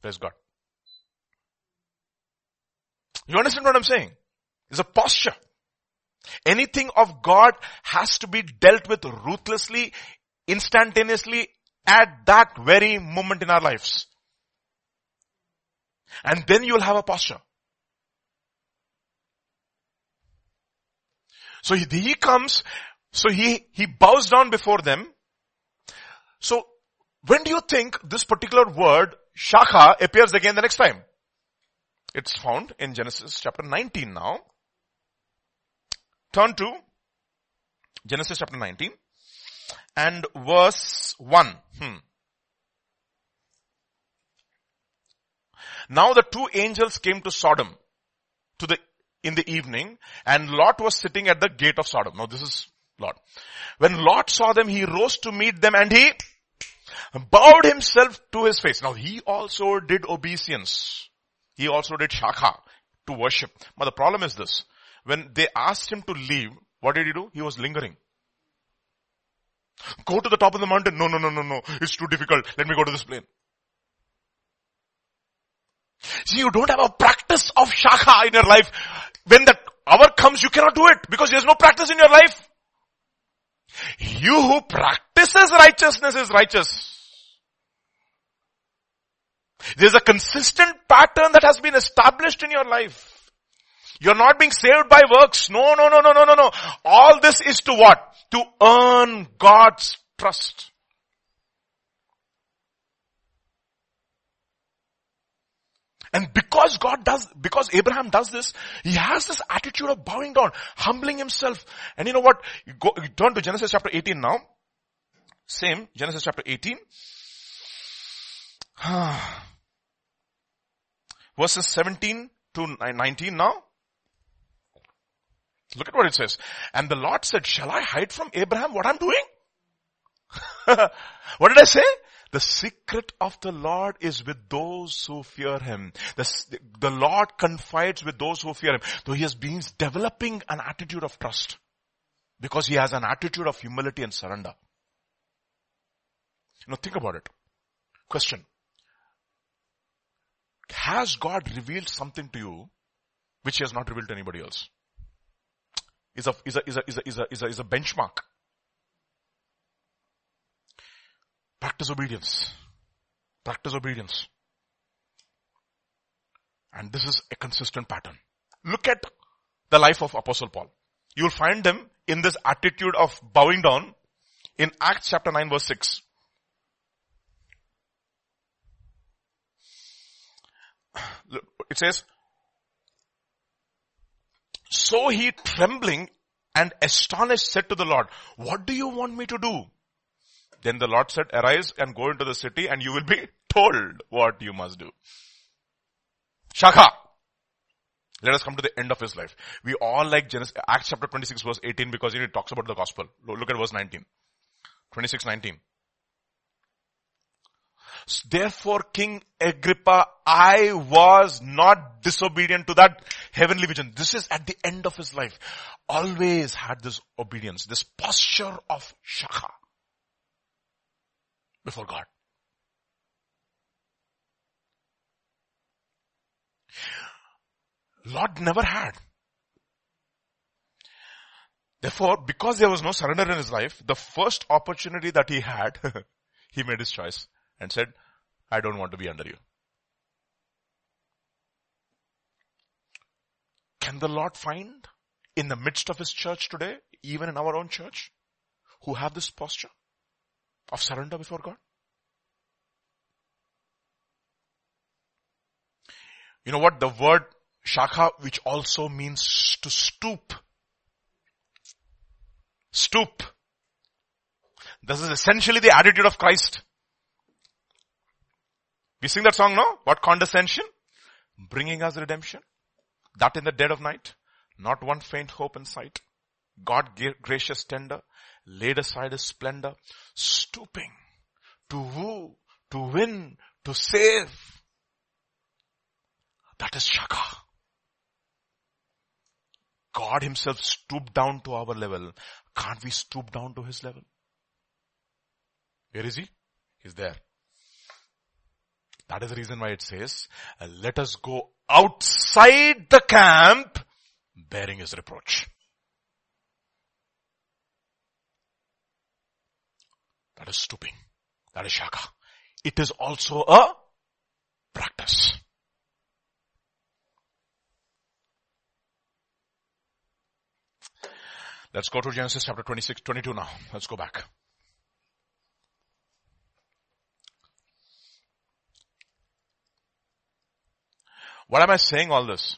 Praise God. You understand what I'm saying? It's a posture. Anything of God has to be dealt with ruthlessly, instantaneously, at that very moment in our lives. And then you'll have a posture. So he, he comes, so he, he bows down before them. So when do you think this particular word, shaka, appears again the next time? It's found in Genesis chapter 19 now. Turn to Genesis chapter 19 and verse 1. Hmm. Now the two angels came to Sodom to the in the evening and Lot was sitting at the gate of Sodom. Now this is Lot. When Lot saw them, he rose to meet them and he bowed himself to his face. Now he also did obeisance. He also did shaka to worship. But the problem is this. When they asked him to leave, what did he do? He was lingering. Go to the top of the mountain. No, no, no, no, no. It's too difficult. Let me go to this plain. See, you don't have a practice of shaka in your life. When that hour comes, you cannot do it because there's no practice in your life. You who practices righteousness is righteous. There's a consistent pattern that has been established in your life. You're not being saved by works. No, no, no, no, no, no, no. All this is to what? To earn God's trust. And because God does, because Abraham does this, he has this attitude of bowing down, humbling himself. And you know what? You go, you turn to Genesis chapter 18 now. Same, Genesis chapter 18. Verses 17 to 19 now. Look at what it says. And the Lord said, shall I hide from Abraham what I'm doing? what did I say? The secret of the Lord is with those who fear Him. The, the Lord confides with those who fear Him. So He has been developing an attitude of trust. Because He has an attitude of humility and surrender. Now think about it. Question. Has God revealed something to you which He has not revealed to anybody else? Is a, is a, is a, is a, is a, is a, is a benchmark. Practice obedience. Practice obedience. And this is a consistent pattern. Look at the life of Apostle Paul. You'll find them in this attitude of bowing down in Acts chapter 9 verse 6. It says, so he trembling and astonished said to the Lord, what do you want me to do? Then the Lord said, arise and go into the city and you will be told what you must do. Shaka. Let us come to the end of his life. We all like Genesis, Acts chapter 26 verse 18 because it talks about the gospel. Look at verse 19. 26, 19. Therefore, King Agrippa, I was not disobedient to that heavenly vision. This is at the end of his life. Always had this obedience, this posture of shaka before God. Lord never had. Therefore, because there was no surrender in his life, the first opportunity that he had, he made his choice and said, I don't want to be under you. Can the Lord find in the midst of his church today, even in our own church, who have this posture of surrender before God? You know what? The word shaka, which also means to stoop. Stoop. This is essentially the attitude of Christ. We sing that song, no? What condescension? Bringing us redemption. That in the dead of night. Not one faint hope in sight. God gracious tender, laid aside his splendor, stooping to woo, to win, to save. That is Shaka. God himself stooped down to our level. Can't we stoop down to his level? Where is he? He's there. That is the reason why it says, let us go outside the camp bearing his reproach. That is stooping. That is shaka. It is also a practice. Let's go to Genesis chapter 26, 22 now. Let's go back. What am I saying all this?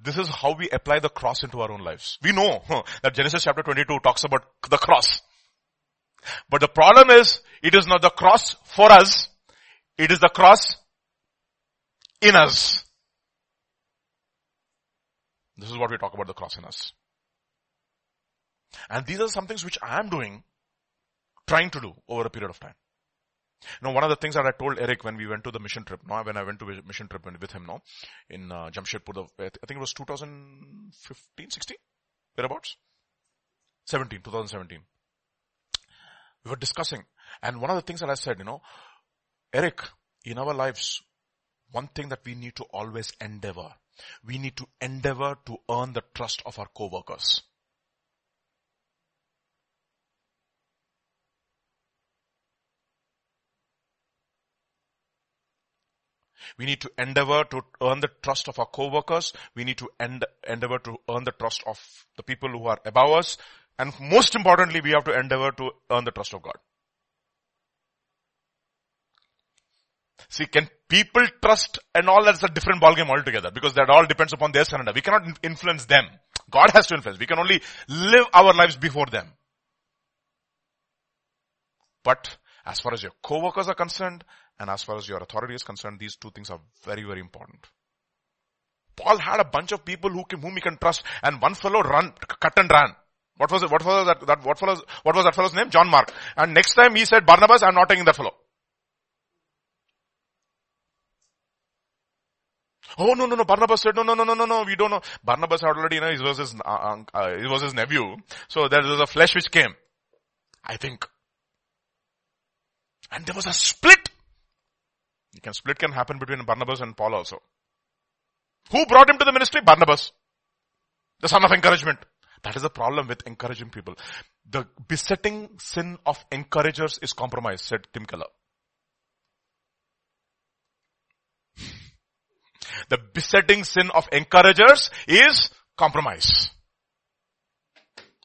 This is how we apply the cross into our own lives. We know that Genesis chapter 22 talks about the cross. But the problem is, it is not the cross for us, it is the cross in us. This is what we talk about the cross in us. And these are some things which I am doing, trying to do over a period of time. Now, one of the things that I told Eric when we went to the mission trip, no, when I went to mission trip with him, no, in uh, Jamshedpur, I think it was 2015, 16, whereabouts? 17, 2017. We were discussing, and one of the things that I said, you know, Eric, in our lives, one thing that we need to always endeavor, we need to endeavor to earn the trust of our co-workers. We need to endeavor to earn the trust of our co-workers. We need to end, endeavor to earn the trust of the people who are above us. And most importantly, we have to endeavor to earn the trust of God. See, can people trust and all that's a different ballgame altogether because that all depends upon their surrender. We cannot influence them. God has to influence. We can only live our lives before them. But as far as your co-workers are concerned, and as far as your authority is concerned, these two things are very, very important. Paul had a bunch of people who can, whom he can trust, and one fellow run, cut and ran. What was it? What was that? that what? What was that fellow's name? John Mark. And next time he said, Barnabas, I'm not taking that fellow. Oh no no no! Barnabas said no no no no no no. We don't know. Barnabas had already you know he was his uh, uh, he was his nephew. So there was a flesh which came. I think. And there was a split you can split can happen between Barnabas and Paul also. Who brought him to the ministry? Barnabas. The son of encouragement. That is the problem with encouraging people. The besetting sin of encouragers is compromise, said Tim Keller. the besetting sin of encouragers is compromise.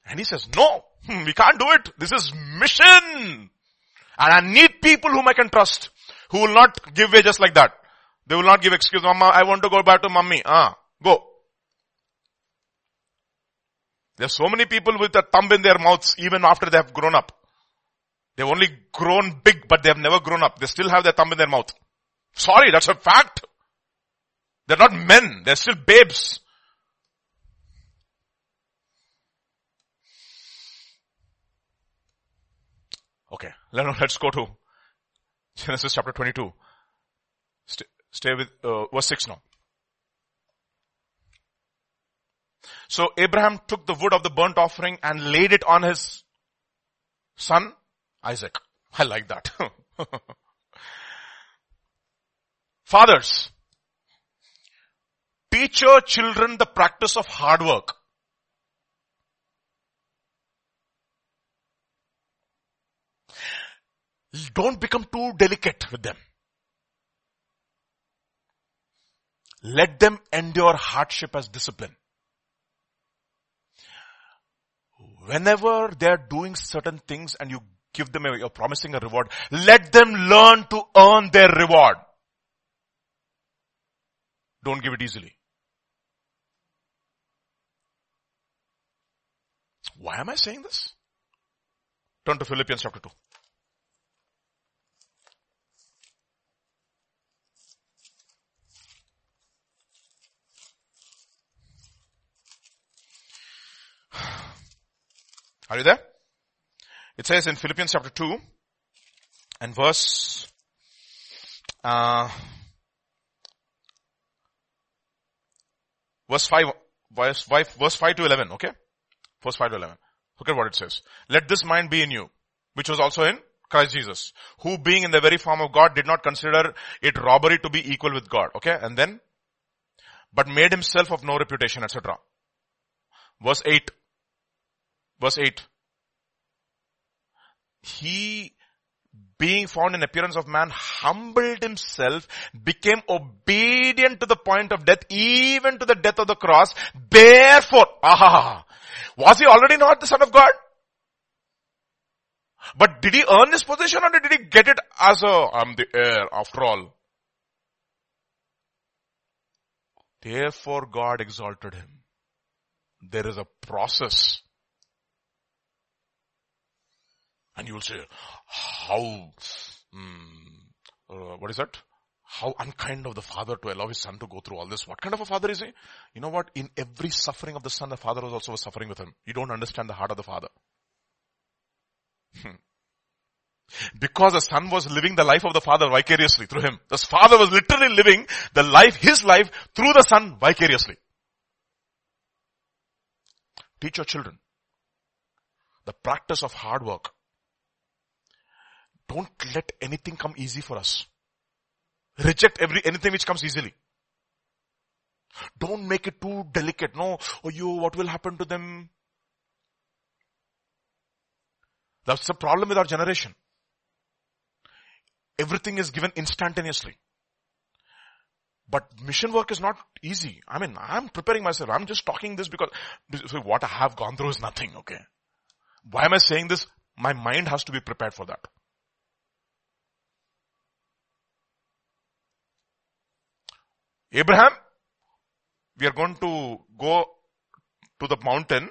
And he says, no, hmm, we can't do it. This is mission. And I need people whom I can trust who will not give way just like that. They will not give excuse, mama, I want to go back to mommy. Ah, go. There's so many people with a thumb in their mouths even after they have grown up. They've only grown big, but they have never grown up. They still have their thumb in their mouth. Sorry, that's a fact. They're not men. They're still babes. Okay, let's go to Genesis chapter 22. Stay, stay with uh, verse 6 now. So Abraham took the wood of the burnt offering and laid it on his son Isaac. I like that. Fathers, teach your children the practice of hard work. Don't become too delicate with them. Let them endure hardship as discipline. Whenever they are doing certain things and you give them a, you're promising a reward, let them learn to earn their reward. Don't give it easily. Why am I saying this? Turn to Philippians chapter 2. Are you there? It says in Philippians chapter 2 and verse, uh, verse 5, verse 5, verse 5 to 11, okay? Verse 5 to 11. Look at what it says. Let this mind be in you, which was also in Christ Jesus, who being in the very form of God did not consider it robbery to be equal with God. Okay. And then, but made himself of no reputation, etc. Verse 8. Verse 8. He being found in appearance of man, humbled himself, became obedient to the point of death, even to the death of the cross. Therefore, aha, was he already not the son of God? But did he earn this position or did he get it as a, I'm the heir after all? Therefore God exalted him. There is a process And you will say, how, mm, uh, what is that? How unkind of the father to allow his son to go through all this. What kind of a father is he? You know what? In every suffering of the son, the father was also suffering with him. You don't understand the heart of the father. Hmm. Because the son was living the life of the father vicariously through him. The father was literally living the life, his life through the son vicariously. Teach your children the practice of hard work don't let anything come easy for us. Reject every, anything which comes easily. Don't make it too delicate. No, oh you, what will happen to them? That's the problem with our generation. Everything is given instantaneously. But mission work is not easy. I mean, I'm preparing myself. I'm just talking this because what I have gone through is nothing, okay? Why am I saying this? My mind has to be prepared for that. Abraham, we are going to go to the mountain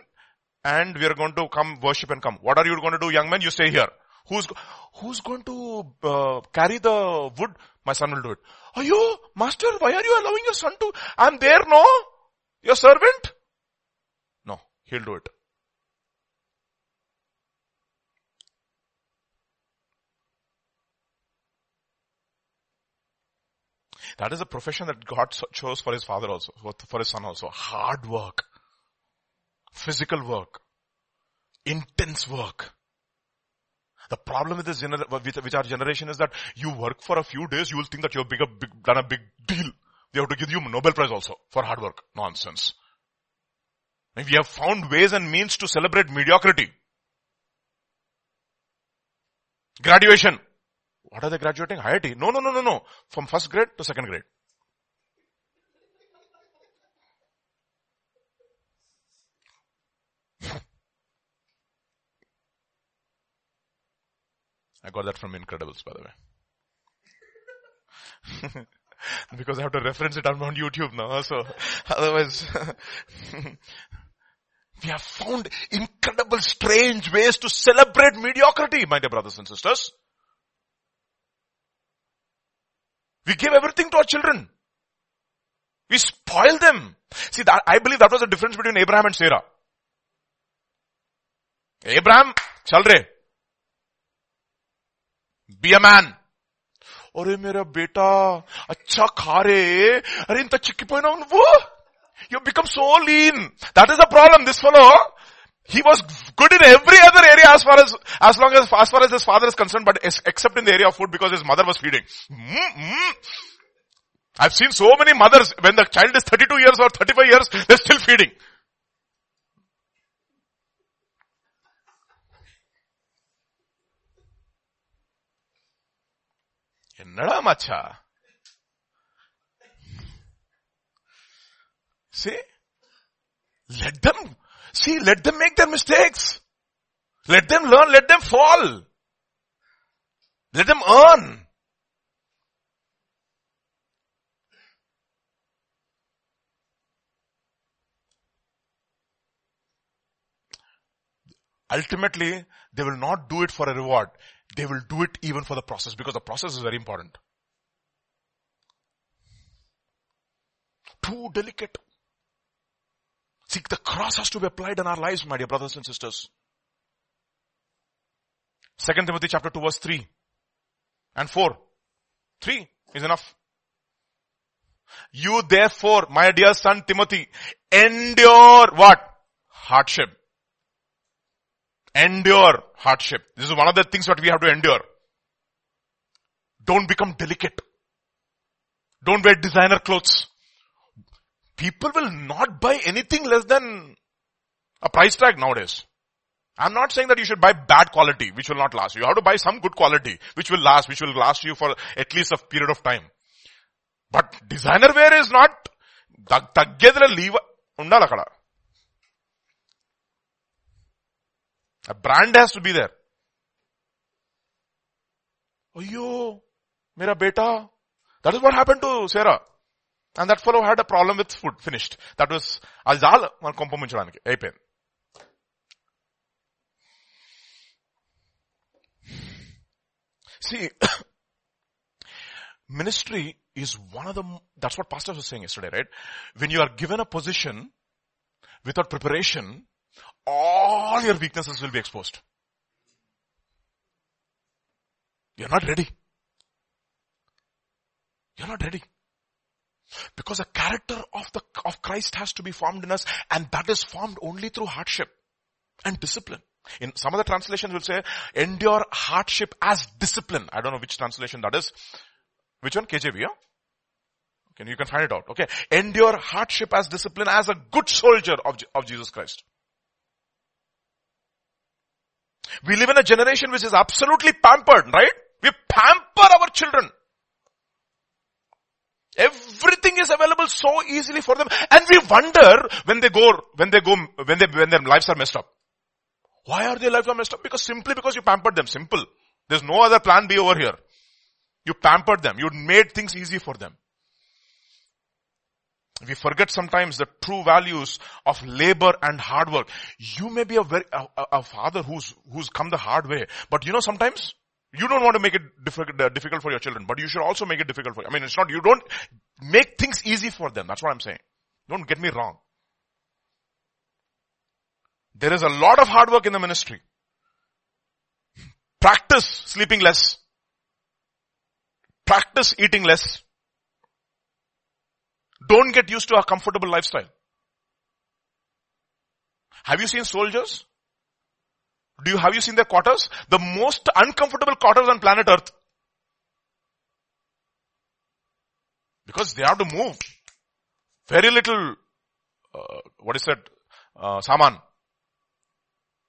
and we are going to come worship and come. What are you going to do, young man? You stay here. Who's, who's going to uh, carry the wood? My son will do it. Are you, master, why are you allowing your son to, I'm there, no? Your servant? No, he'll do it. That is a profession that God chose for his father also, for his son also. Hard work. Physical work. Intense work. The problem with this gener- with, our generation is that you work for a few days, you will think that you've big, big, done a big deal. They have to give you Nobel Prize also for hard work. Nonsense. And we have found ways and means to celebrate mediocrity. Graduation. What are they graduating? IIT? No, no, no, no, no. From first grade to second grade. I got that from Incredibles, by the way. because I have to reference it on YouTube now, so otherwise, we have found incredible strange ways to celebrate mediocrity, my dear brothers and sisters. We give everything to our children. We spoil them. See, that, I believe that was the difference between Abraham and Sarah. Abraham, chalre. Be a man. Man अरे मेरा बेटा अच्छा खा रे अरे इंत चिक्की you become so lean. That is a problem. This fellow, he was good in every other area as far as as long as as far as his father is concerned but except in the area of food because his mother was feeding mm-hmm. I've seen so many mothers when the child is 32 years or 35 years they're still feeding என்னடா மச்சா See? Let them, see, let them make their mistakes. Let them learn, let them fall. Let them earn. Ultimately, they will not do it for a reward they will do it even for the process because the process is very important. Too delicate. See, the cross has to be applied in our lives, my dear brothers and sisters. Second Timothy chapter 2 verse 3 and 4. 3 is enough. You therefore, my dear son Timothy, endure what? Hardship. Endure hardship. This is one of the things that we have to endure. Don't become delicate. Don't wear designer clothes People will not buy anything less than a price tag nowadays. I'm not saying that you should buy bad quality, which will not last. You have to buy some good quality, which will last, which will last you for at least a period of time. But designer wear is not, తగ్గేదిలో leave ఉండాలి అక్కడ A brand has to be there. Ayyo, mera beta. That is what happened to Sarah. And that fellow had a problem with food. Finished. That was, అది చాలు మన కొంప ముంచడానికి అయిపోయింది See, ministry is one of the, that's what pastor was saying yesterday, right? When you are given a position without preparation, all your weaknesses will be exposed. You're not ready. You're not ready. Because the character of the, of Christ has to be formed in us and that is formed only through hardship and discipline. In some of the translations will say, endure hardship as discipline. I don't know which translation that is. Which one? KJV, yeah? Okay, you can find it out. Okay. Endure hardship as discipline as a good soldier of, of Jesus Christ. We live in a generation which is absolutely pampered, right? We pamper our children. Everything is available so easily for them. And we wonder when they go, when they go, when they, when their lives are messed up. Why are their lives are messed up? Because simply because you pampered them. Simple. There's no other plan B over here. You pampered them. You made things easy for them. We forget sometimes the true values of labor and hard work. You may be a very, a, a father who's, who's come the hard way, but you know sometimes you don't want to make it difficult, uh, difficult for your children, but you should also make it difficult for, I mean, it's not, you don't make things easy for them. That's what I'm saying. Don't get me wrong. There is a lot of hard work in the ministry. Practice sleeping less. Practice eating less. Don't get used to a comfortable lifestyle. Have you seen soldiers? Do you, have you seen their quarters? The most uncomfortable quarters on planet earth. Because they have to move. Very little, uh, what is that, uh, saman.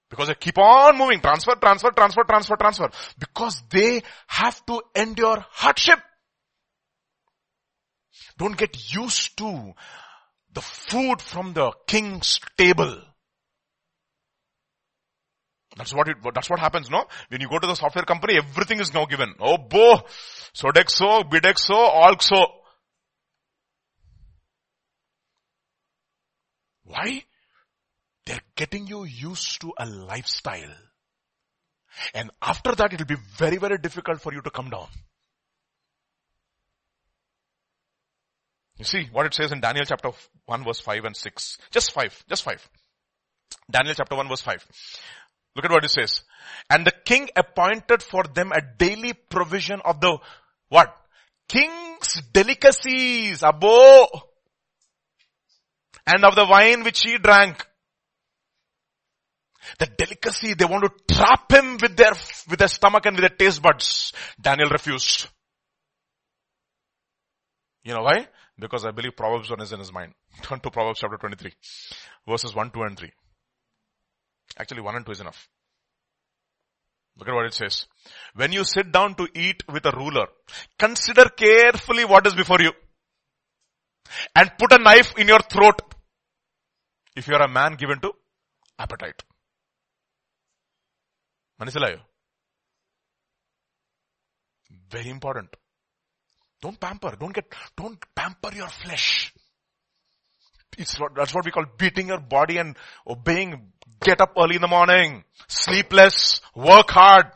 Because they keep on moving, transfer, transfer, transfer, transfer, transfer. Because they have to endure hardship. Don't get used to the food from the king's table. That's what it, that's what happens, no? When you go to the software company, everything is now given. Oh, bo, Sodexo, Bidexo, Alxo. Why? They're getting you used to a lifestyle. And after that, it'll be very, very difficult for you to come down. You see what it says in Daniel chapter 1 verse 5 and 6. Just 5. Just 5. Daniel chapter 1 verse 5. Look at what it says. And the king appointed for them a daily provision of the, what? King's delicacies, abo. And of the wine which he drank. The delicacy, they want to trap him with their, with their stomach and with their taste buds. Daniel refused. You know why? Because I believe Proverbs 1 is in his mind. Turn to Proverbs chapter 23. Verses 1, 2 and 3. Actually, one and two is enough. Look at what it says. When you sit down to eat with a ruler, consider carefully what is before you and put a knife in your throat if you are a man given to appetite. Manisalayo. Very important. Don't pamper. Don't get, don't pamper your flesh. It's that's what we call beating your body and obeying. Get up early in the morning. Sleepless. Work hard.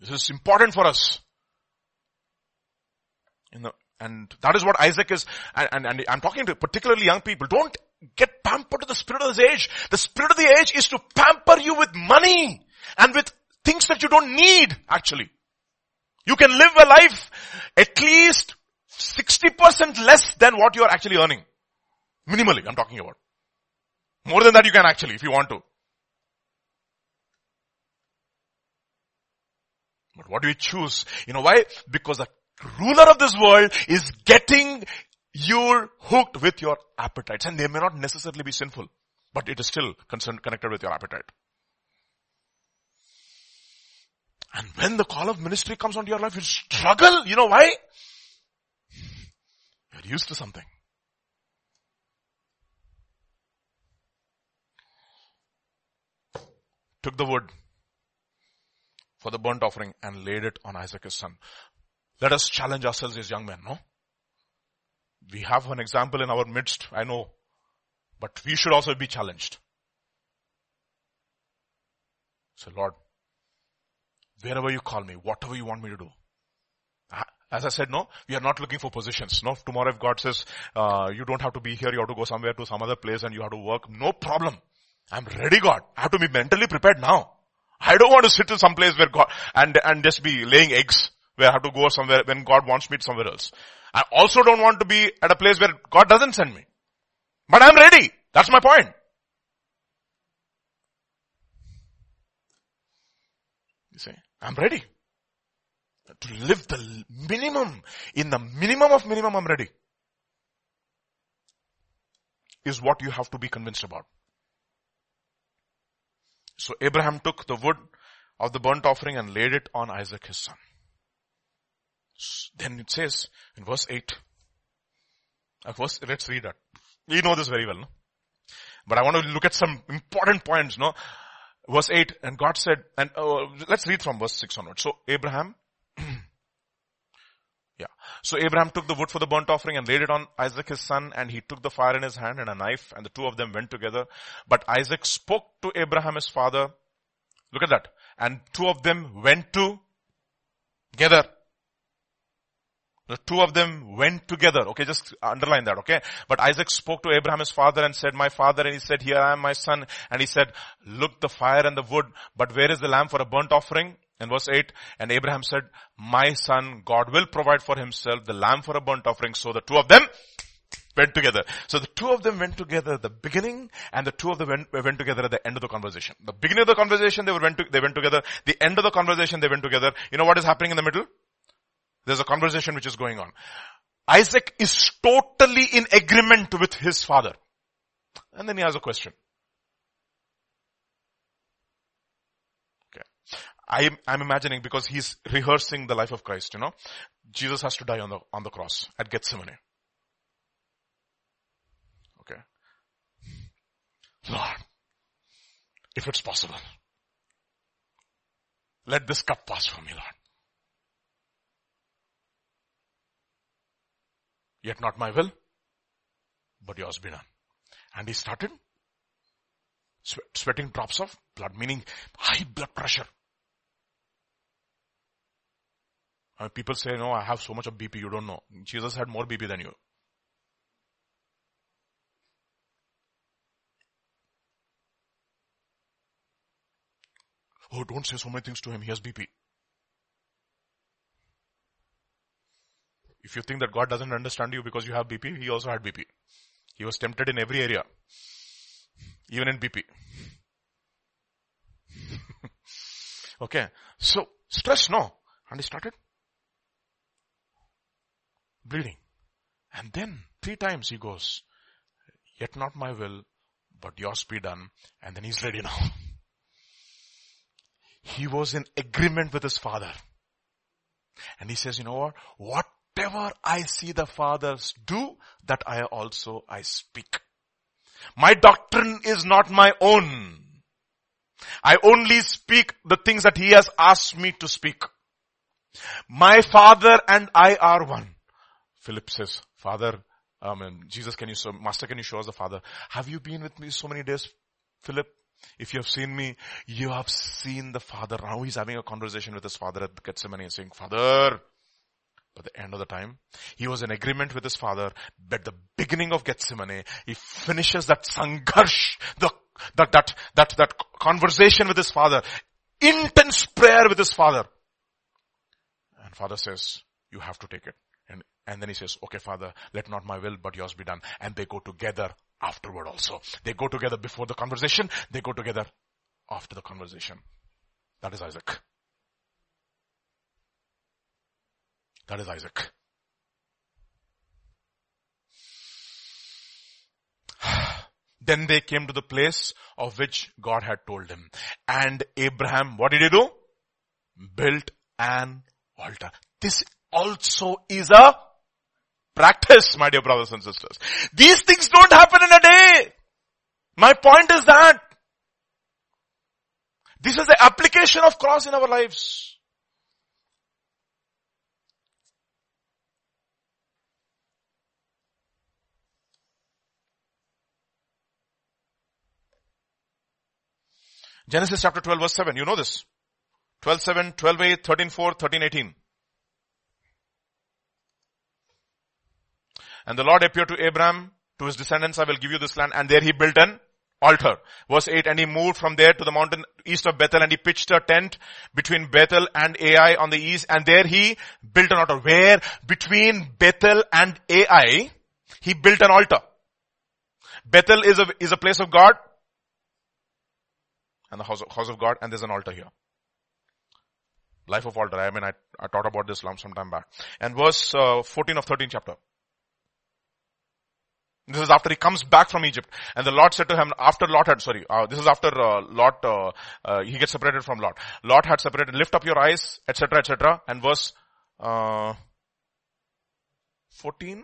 This is important for us. You know, and that is what Isaac is, and, and, and I'm talking to particularly young people. Don't get pampered to the spirit of this age. The spirit of the age is to pamper you with money and with things that you don't need actually. You can live a life at least 60% less than what you are actually earning. Minimally, I'm talking about. More than that you can actually, if you want to. But what do you choose? You know why? Because the ruler of this world is getting you hooked with your appetites and they may not necessarily be sinful, but it is still concerned, connected with your appetite. And when the call of ministry comes onto your life, you struggle. You know why? You're used to something. Took the wood for the burnt offering and laid it on Isaac his son. Let us challenge ourselves as young men, no? We have an example in our midst, I know, but we should also be challenged. Say, Lord, wherever you call me, whatever you want me to do. As I said, no, we are not looking for positions. No, tomorrow if God says, uh, you don't have to be here, you have to go somewhere to some other place and you have to work, no problem. I'm ready God. I have to be mentally prepared now. I don't want to sit in some place where God, and, and just be laying eggs, where I have to go somewhere when God wants me somewhere else. I also don't want to be at a place where God doesn't send me. But I'm ready. That's my point. You see, I'm ready. To live the minimum, in the minimum of minimum I'm ready. Is what you have to be convinced about. So Abraham took the wood of the burnt offering and laid it on Isaac his son. Then it says in verse 8, uh, verse, let's read that. We know this very well, no? But I want to look at some important points, no? Verse 8, and God said, and uh, let's read from verse 6 onward. So Abraham, yeah. So Abraham took the wood for the burnt offering and laid it on Isaac his son and he took the fire in his hand and a knife and the two of them went together. But Isaac spoke to Abraham his father. Look at that. And two of them went to together. The two of them went together. Okay, just underline that, okay? But Isaac spoke to Abraham his father and said, my father, and he said, here I am my son. And he said, look the fire and the wood, but where is the lamb for a burnt offering? In verse 8, and Abraham said, my son, God will provide for himself the lamb for a burnt offering. So the two of them went together. So the two of them went together at the beginning and the two of them went, went together at the end of the conversation. The beginning of the conversation, they went, to, they went together. The end of the conversation, they went together. You know what is happening in the middle? There's a conversation which is going on. Isaac is totally in agreement with his father. And then he has a question. Okay. I'm, I'm imagining because he's rehearsing the life of Christ, you know. Jesus has to die on the, on the cross at Gethsemane. Okay. Lord, if it's possible, let this cup pass from me, Lord. Yet not my will, but yours be done. And he started sweating drops of blood, meaning high blood pressure. And people say, no, I have so much of BP, you don't know. Jesus had more BP than you. Oh, don't say so many things to him, he has BP. If you think that God doesn't understand you because you have BP, he also had BP. He was tempted in every area. Even in BP. okay. So, stress, no. And he started bleeding. And then three times he goes, yet not my will, but yours be done. And then he's ready now. He was in agreement with his father. And he says, you know what? Whatever I see the fathers do, that I also I speak. My doctrine is not my own. I only speak the things that he has asked me to speak. My father and I are one. Philip says, Father, um, Jesus, can you, so, Master, can you show us the Father? Have you been with me so many days, Philip? If you have seen me, you have seen the Father. Now he's having a conversation with his Father at Gethsemane saying, Father, at the end of the time, he was in agreement with his father, but the beginning of Gethsemane, he finishes that sangharsh, the, that, that, that, that conversation with his father, intense prayer with his father. And father says, you have to take it. And, and then he says, okay, father, let not my will, but yours be done. And they go together afterward also. They go together before the conversation. They go together after the conversation. That is Isaac. That is Isaac. then they came to the place of which God had told him. And Abraham, what did he do? Built an altar. This also is a practice, my dear brothers and sisters. These things don't happen in a day. My point is that this is the application of cross in our lives. Genesis chapter 12 verse 7. You know this. 12 7, 12 8, 13 4, 13 18. And the Lord appeared to Abraham, to his descendants, I will give you this land. And there he built an altar. Verse 8, and he moved from there to the mountain east of Bethel and he pitched a tent between Bethel and Ai on the east and there he built an altar. Where between Bethel and Ai, he built an altar. Bethel is a, is a place of God and the house of, house of God and there's an altar here. Life of altar. I mean, I, I taught about this some time back. And verse uh, 14 of 13 chapter. This is after he comes back from Egypt. And the Lord said to him, after Lot had, sorry, uh, this is after uh, Lot, uh, uh he gets separated from Lot. Lot had separated, lift up your eyes, etc., etc. And verse uh, 14,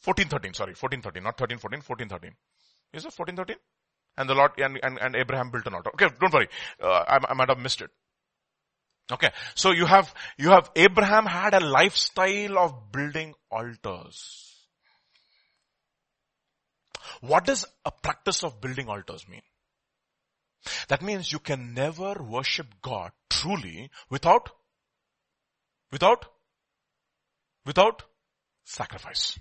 14, 13, sorry, 14, 13, not 13, 14, 14, 13. Is it 14, 13? And the Lord, and, and, and Abraham built an altar. Okay, don't worry. Uh, I, I might have missed it. Okay, so you have, you have, Abraham had a lifestyle of building altars. What does a practice of building altars mean? That means you can never worship God truly without, without, without sacrifice.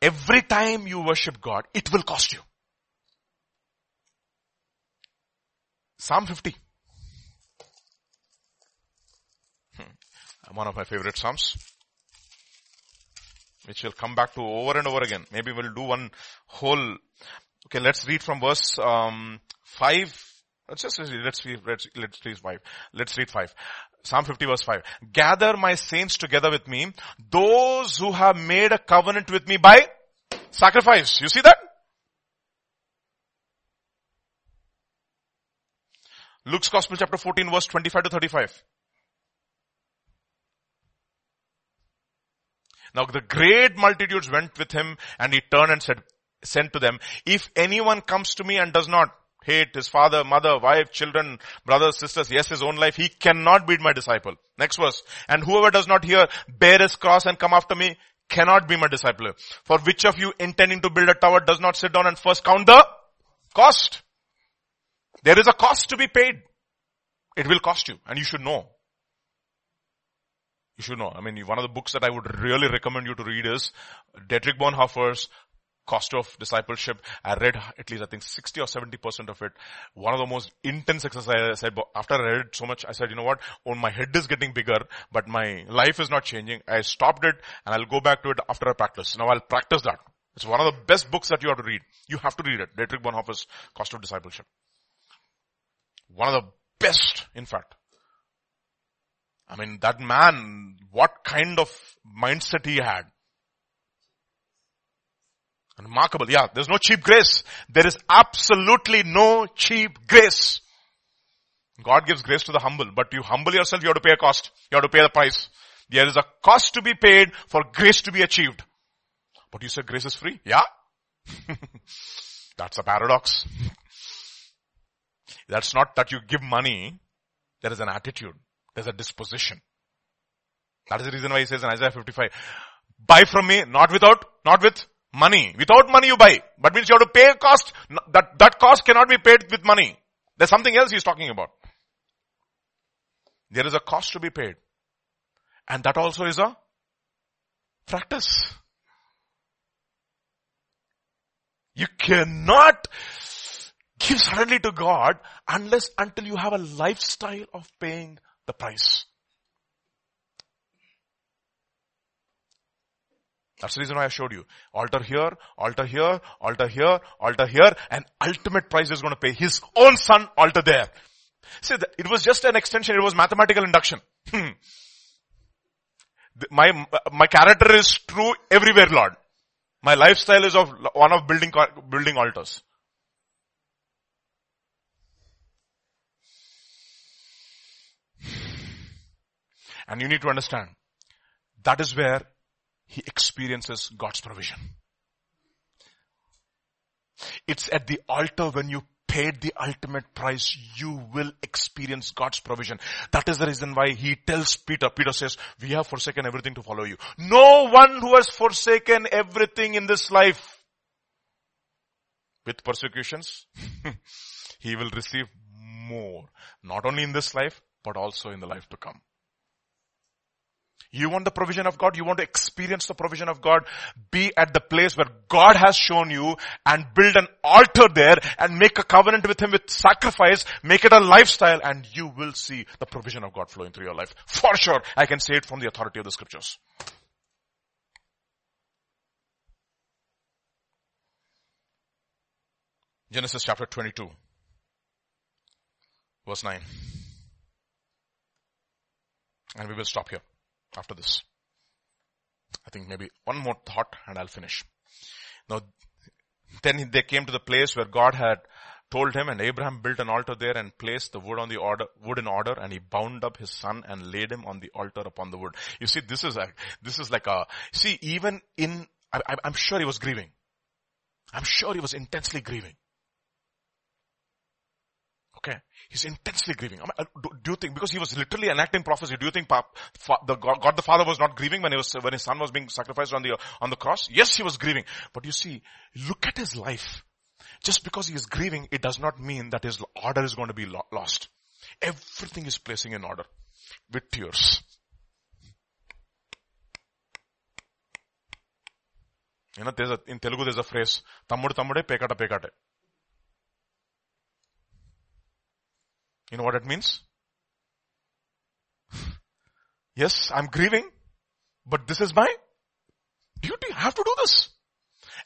Every time you worship God, it will cost you. Psalm 50. Hmm. One of my favorite Psalms which we'll come back to over and over again. Maybe we'll do one whole, okay, let's read from verse, um, five. Let's just, let's read, let's, let's read five. Let's read five. Psalm 50 verse 5. Gather my saints together with me, those who have made a covenant with me by sacrifice. You see that? Luke's Gospel chapter 14 verse 25 to 35. Now the great multitudes went with him and he turned and said, sent to them, if anyone comes to me and does not hate his father, mother, wife, children, brothers, sisters, yes, his own life, he cannot be my disciple. Next verse. And whoever does not hear, bear his cross and come after me, cannot be my disciple. For which of you intending to build a tower does not sit down and first count the cost? There is a cost to be paid. It will cost you and you should know. You should know. I mean, one of the books that I would really recommend you to read is Dietrich Bonhoeffer's cost of discipleship. I read at least I think 60 or 70% of it. One of the most intense exercises I said, after I read so much, I said, you know what? Oh, my head is getting bigger, but my life is not changing. I stopped it and I'll go back to it after I practice. Now I'll practice that. It's one of the best books that you have to read. You have to read it. Dietrich Bonhoeffer's Cost of Discipleship. One of the best, in fact. I mean, that man, what kind of mindset he had. Remarkable. Yeah, there's no cheap grace. There is absolutely no cheap grace. God gives grace to the humble, but you humble yourself, you have to pay a cost. You have to pay the price. There is a cost to be paid for grace to be achieved. But you said grace is free? Yeah. That's a paradox. That's not that you give money. There is an attitude. There's a disposition. That is the reason why he says in Isaiah 55, buy from me, not without, not with money. Without money you buy. But means you have to pay a cost. That, that cost cannot be paid with money. There's something else he's talking about. There is a cost to be paid. And that also is a practice. You cannot give suddenly to God unless until you have a lifestyle of paying the price. That's the reason why I showed you. Altar here, altar here, altar here, altar here, and ultimate price is going to pay his own son altar there. See, it was just an extension, it was mathematical induction. Hmm. My, my character is true everywhere, Lord. My lifestyle is of one of building, building altars. And you need to understand, that is where he experiences God's provision. It's at the altar when you paid the ultimate price, you will experience God's provision. That is the reason why he tells Peter, Peter says, we have forsaken everything to follow you. No one who has forsaken everything in this life with persecutions, he will receive more. Not only in this life, but also in the life to come. You want the provision of God? You want to experience the provision of God? Be at the place where God has shown you and build an altar there and make a covenant with Him with sacrifice. Make it a lifestyle and you will see the provision of God flowing through your life. For sure, I can say it from the authority of the scriptures. Genesis chapter 22 verse 9. And we will stop here after this. I think maybe one more thought and I'll finish. Now, then they came to the place where God had told him and Abraham built an altar there and placed the wood on the order, wood in order and he bound up his son and laid him on the altar upon the wood. You see, this is a, this is like a, see, even in, I, I'm sure he was grieving. I'm sure he was intensely grieving. Okay. He's intensely grieving. Uh, do you think, because he was literally enacting prophecy, do you think the God, God the Father was not grieving when he was, when his son was being sacrificed on the, on the cross? Yes, he was grieving. But you see, look at his life. Just because he is grieving, it does not mean that his order is going to be lost. Everything is placing in order with tears. You know, there's a, in Telugu there's a phrase, Tammudu tammude pekata pekate. You know what it means? yes, I'm grieving, but this is my duty. I have to do this.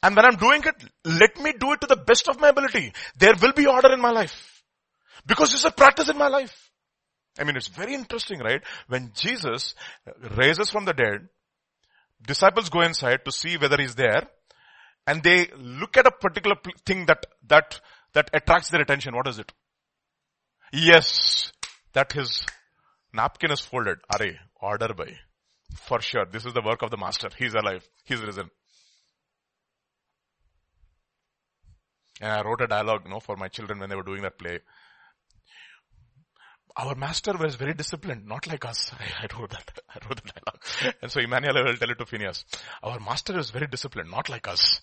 And when I'm doing it, let me do it to the best of my ability. There will be order in my life. Because it's a practice in my life. I mean, it's very interesting, right? When Jesus raises from the dead, disciples go inside to see whether he's there, and they look at a particular thing that, that, that attracts their attention. What is it? Yes, that his napkin is folded. Are, order by. For sure, this is the work of the master. He's alive. He's risen. And I wrote a dialogue, you know, for my children when they were doing that play. Our master was very disciplined, not like us. I, I wrote that. I wrote the dialogue. And so Emmanuel will tell it to Phineas. Our master is very disciplined, not like us.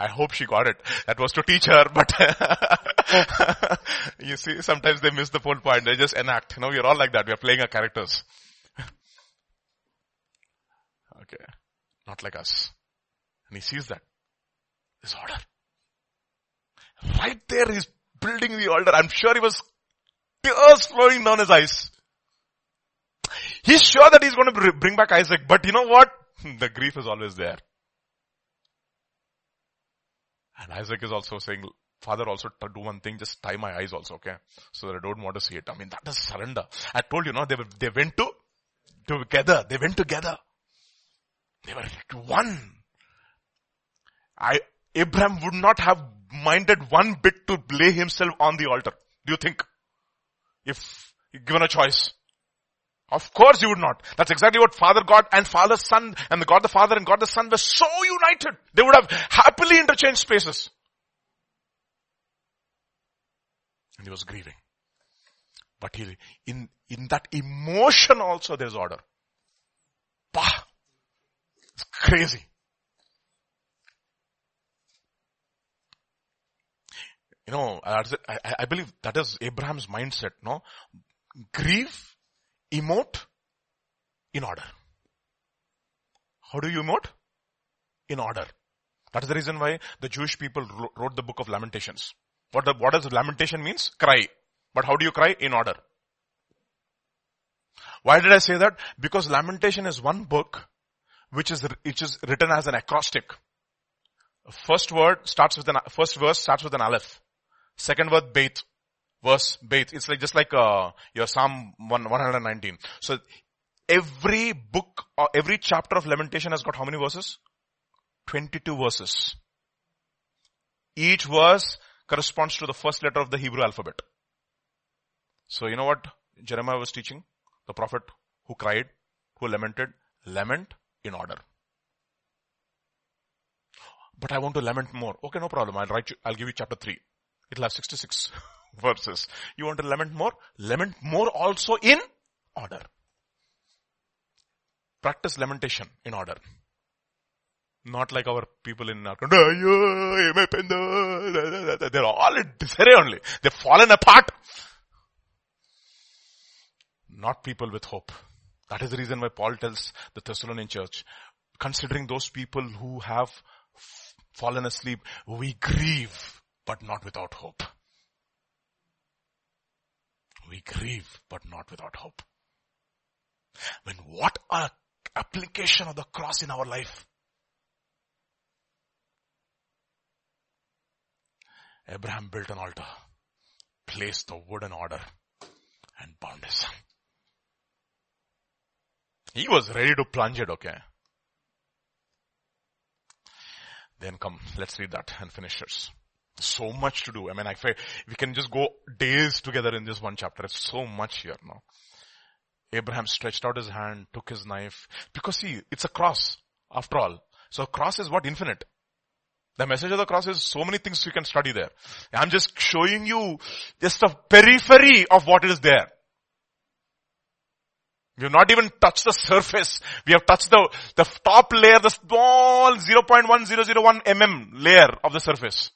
I hope she got it. That was to teach her, but you see, sometimes they miss the whole point. They just enact. You know, we're all like that. We're playing our characters. okay. Not like us. And he sees that. This order. Right there he's building the altar. I'm sure he was tears flowing down his eyes. He's sure that he's going to bring back Isaac, but you know what? The grief is always there. And Isaac is also saying, Father also do one thing, just tie my eyes also, okay? So that I don't want to see it. I mean, that is surrender. I told you, no, they, were, they went to, together. They went together. They were one. I, Abraham would not have minded one bit to lay himself on the altar. Do you think? If given a choice. Of course you would not. That's exactly what Father God and Father Son and the God the Father and God the Son were so united. They would have happily interchanged spaces. And he was grieving. But he, in, in that emotion also there's order. Bah! It's crazy. You know, I, I believe that is Abraham's mindset, no? Grieve, emote, in order. How do you emote? In order. That is the reason why the Jewish people wrote the book of Lamentations. What, the, what does lamentation means? Cry. But how do you cry? In order. Why did I say that? Because lamentation is one book which is, which is written as an acrostic. First word starts with an, first verse starts with an aleph. Second word, bait. Verse, bait. It's like, just like, uh, your Psalm 1, 119. So, every book or every chapter of Lamentation has got how many verses? 22 verses. Each verse corresponds to the first letter of the Hebrew alphabet. So you know what Jeremiah was teaching? The prophet who cried, who lamented, lament in order. But I want to lament more. Okay, no problem. I'll write you, I'll give you chapter 3. It'll have 66 verses. You want to lament more? Lament more also in order. Practice lamentation in order. Not like our people in our country. They're all in disarray only. They've fallen apart. Not people with hope. That is the reason why Paul tells the Thessalonian church, considering those people who have fallen asleep, we grieve but not without hope. We grieve, but not without hope. When what a application of the cross in our life. Abraham built an altar, placed the wood in order, and bound his son. He was ready to plunge it, okay? Then come, let's read that and finish this. So much to do. I mean, I, we can just go days together in this one chapter. It's so much here now. Abraham stretched out his hand, took his knife. Because see, it's a cross, after all. So a cross is what? Infinite. The message of the cross is so many things you can study there. I'm just showing you just a periphery of what is there. We have not even touched the surface. We have touched the, the top layer, the small 0.1001 mm layer of the surface.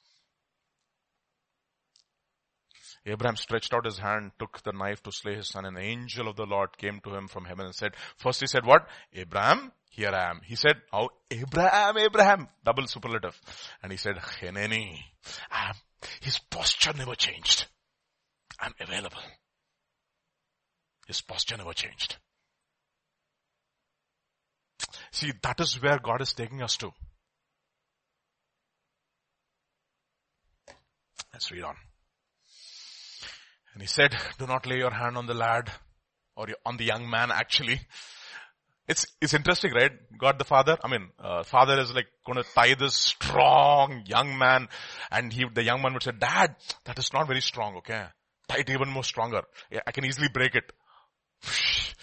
Abraham stretched out his hand, took the knife to slay his son, and the angel of the Lord came to him from heaven and said, first he said what? Abraham, here I am. He said, oh, Abraham, Abraham, double superlative. And he said, Hineni. His posture never changed. I'm available. His posture never changed. See, that is where God is taking us to. Let's read on. And he said, do not lay your hand on the lad or on the young man actually. It's, it's interesting, right? God the father, I mean, uh, father is like to tie this strong young man and he, the young man would say, dad, that is not very strong, okay? Tie it even more stronger. Yeah, I can easily break it.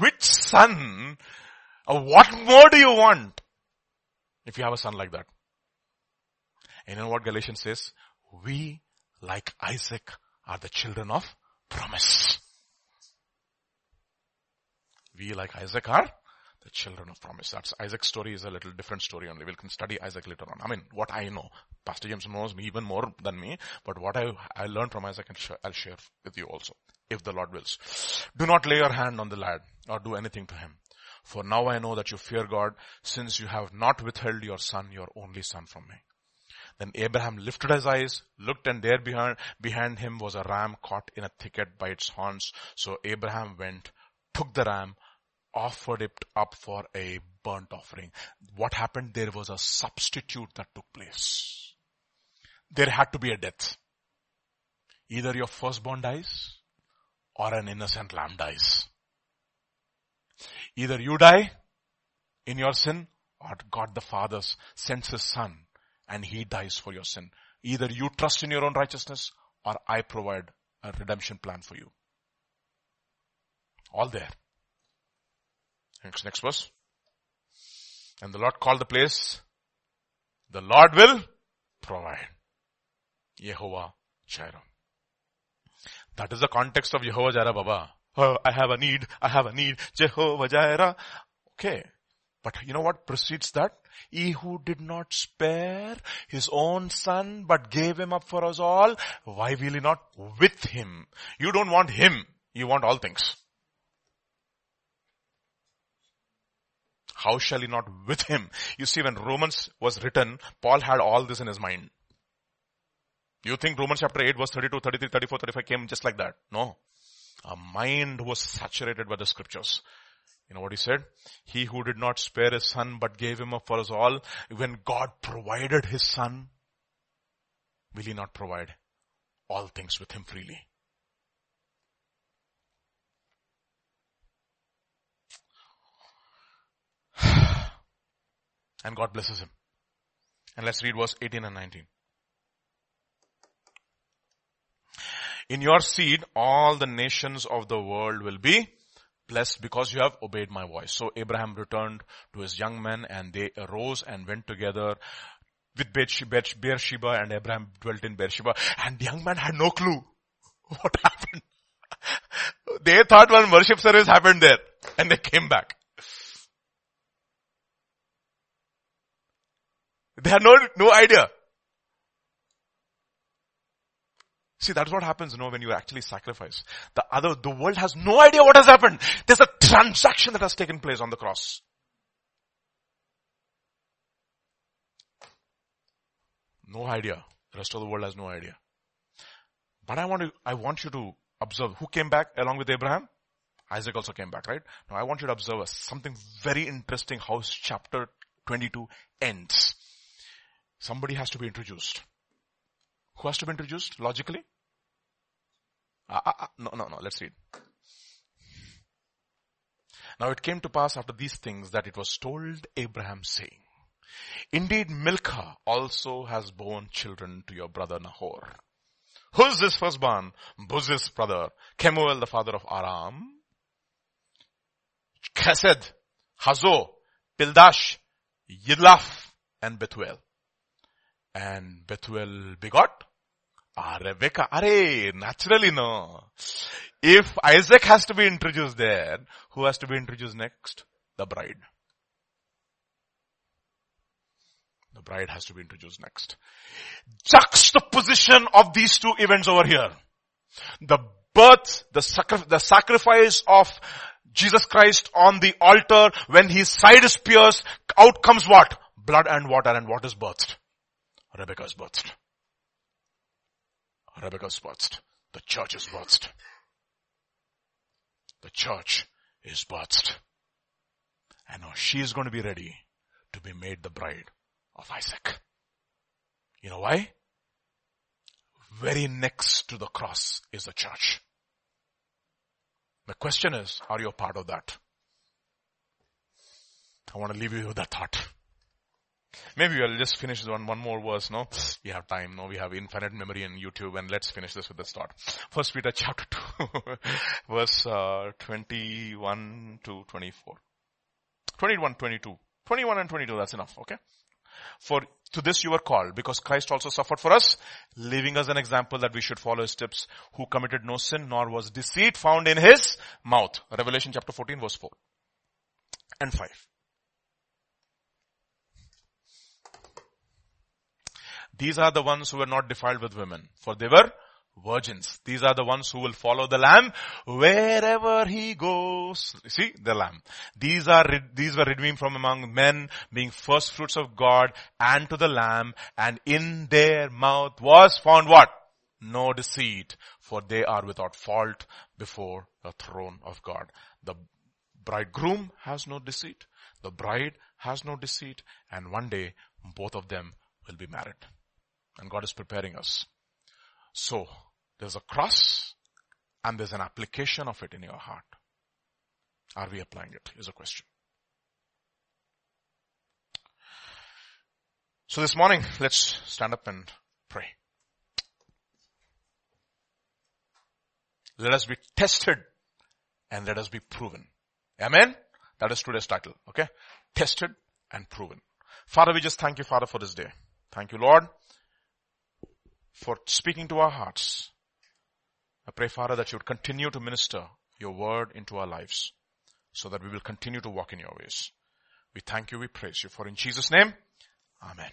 Which son, uh, what more do you want? If you have a son like that. And you know what Galatians says? We, like Isaac, are the children of promise. We like Isaac are the children of promise. That's Isaac's story is a little different story only. We can study Isaac later on. I mean, what I know. Pastor James knows me even more than me, but what I, I learned from Isaac I'll share with you also, if the Lord wills. Do not lay your hand on the lad or do anything to him. For now I know that you fear God since you have not withheld your son, your only son from me. Then Abraham lifted his eyes, looked and there behind, behind him was a ram caught in a thicket by its horns. So Abraham went, took the ram, offered it up for a burnt offering. What happened? There was a substitute that took place. There had to be a death. Either your firstborn dies or an innocent lamb dies. Either you die in your sin or God the Father sends his son and he dies for your sin. Either you trust in your own righteousness or I provide a redemption plan for you. All there. Next, next verse. And the Lord called the place, the Lord will provide. Yehovah Jireh. That is the context of Jehovah Jireh Baba. Oh, I have a need, I have a need, Jehovah Jireh. Okay. But you know what precedes that? He who did not spare his own son but gave him up for us all, why will he not with him? You don't want him, you want all things. How shall he not with him? You see, when Romans was written, Paul had all this in his mind. You think Romans chapter 8 verse 32, 33, 34, 35 came just like that? No. A mind was saturated by the scriptures. You know what he said? He who did not spare his son but gave him up for us all, when God provided his son, will he not provide all things with him freely? and God blesses him. And let's read verse 18 and 19. In your seed, all the nations of the world will be blessed because you have obeyed my voice. So Abraham returned to his young men and they arose and went together with Beersheba and Abraham dwelt in Beersheba and the young man had no clue what happened. they thought one worship service happened there and they came back. They had no, no idea. See, that's what happens, you know, when you actually sacrifice. The other, the world has no idea what has happened. There's a transaction that has taken place on the cross. No idea. The rest of the world has no idea. But I want to, I want you to observe who came back along with Abraham? Isaac also came back, right? Now I want you to observe something very interesting how chapter 22 ends. Somebody has to be introduced. Who has to be introduced logically? Uh, uh, uh, no, no, no. Let's read. Now it came to pass after these things that it was told Abraham saying, Indeed Milcah also has borne children to your brother Nahor. Who is this firstborn? Buz's brother. Kemuel the father of Aram. Chesed, Hazo, Pildash, Yidlaf, and Bethuel. And Bethuel begot Ah, Rebecca. Are, naturally no. If Isaac has to be introduced there, who has to be introduced next? The bride. The bride has to be introduced next. Juxtaposition of these two events over here. The birth, the, sacri- the sacrifice of Jesus Christ on the altar when his side is pierced, out comes what? Blood and water and what is birthed? Rebecca is birthed. Rebecca's birthed. The church is birthed. The church is birthed. And now she is going to be ready to be made the bride of Isaac. You know why? Very next to the cross is the church. The question is, are you a part of that? I want to leave you with that thought. Maybe we'll just finish one, one more verse, no? We have time, no? We have infinite memory in YouTube and let's finish this with the start. First Peter chapter 2, verse uh, 21 to 24. 21, 22. 21 and 22, that's enough, okay? For to this you were called, because Christ also suffered for us, leaving us an example that we should follow his steps, who committed no sin, nor was deceit found in his mouth. Revelation chapter 14 verse 4 and 5. These are the ones who were not defiled with women, for they were virgins. These are the ones who will follow the lamb wherever he goes. See, the lamb. These are, these were redeemed from among men being first fruits of God and to the lamb and in their mouth was found what? No deceit for they are without fault before the throne of God. The bridegroom has no deceit. The bride has no deceit and one day both of them will be married. And God is preparing us. So, there's a cross and there's an application of it in your heart. Are we applying it? Is a question. So this morning, let's stand up and pray. Let us be tested and let us be proven. Amen? That is today's title. Okay? Tested and proven. Father, we just thank you, Father, for this day. Thank you, Lord, for speaking to our hearts. I pray, Father, that you would continue to minister your word into our lives so that we will continue to walk in your ways. We thank you, we praise you. For in Jesus' name, Amen.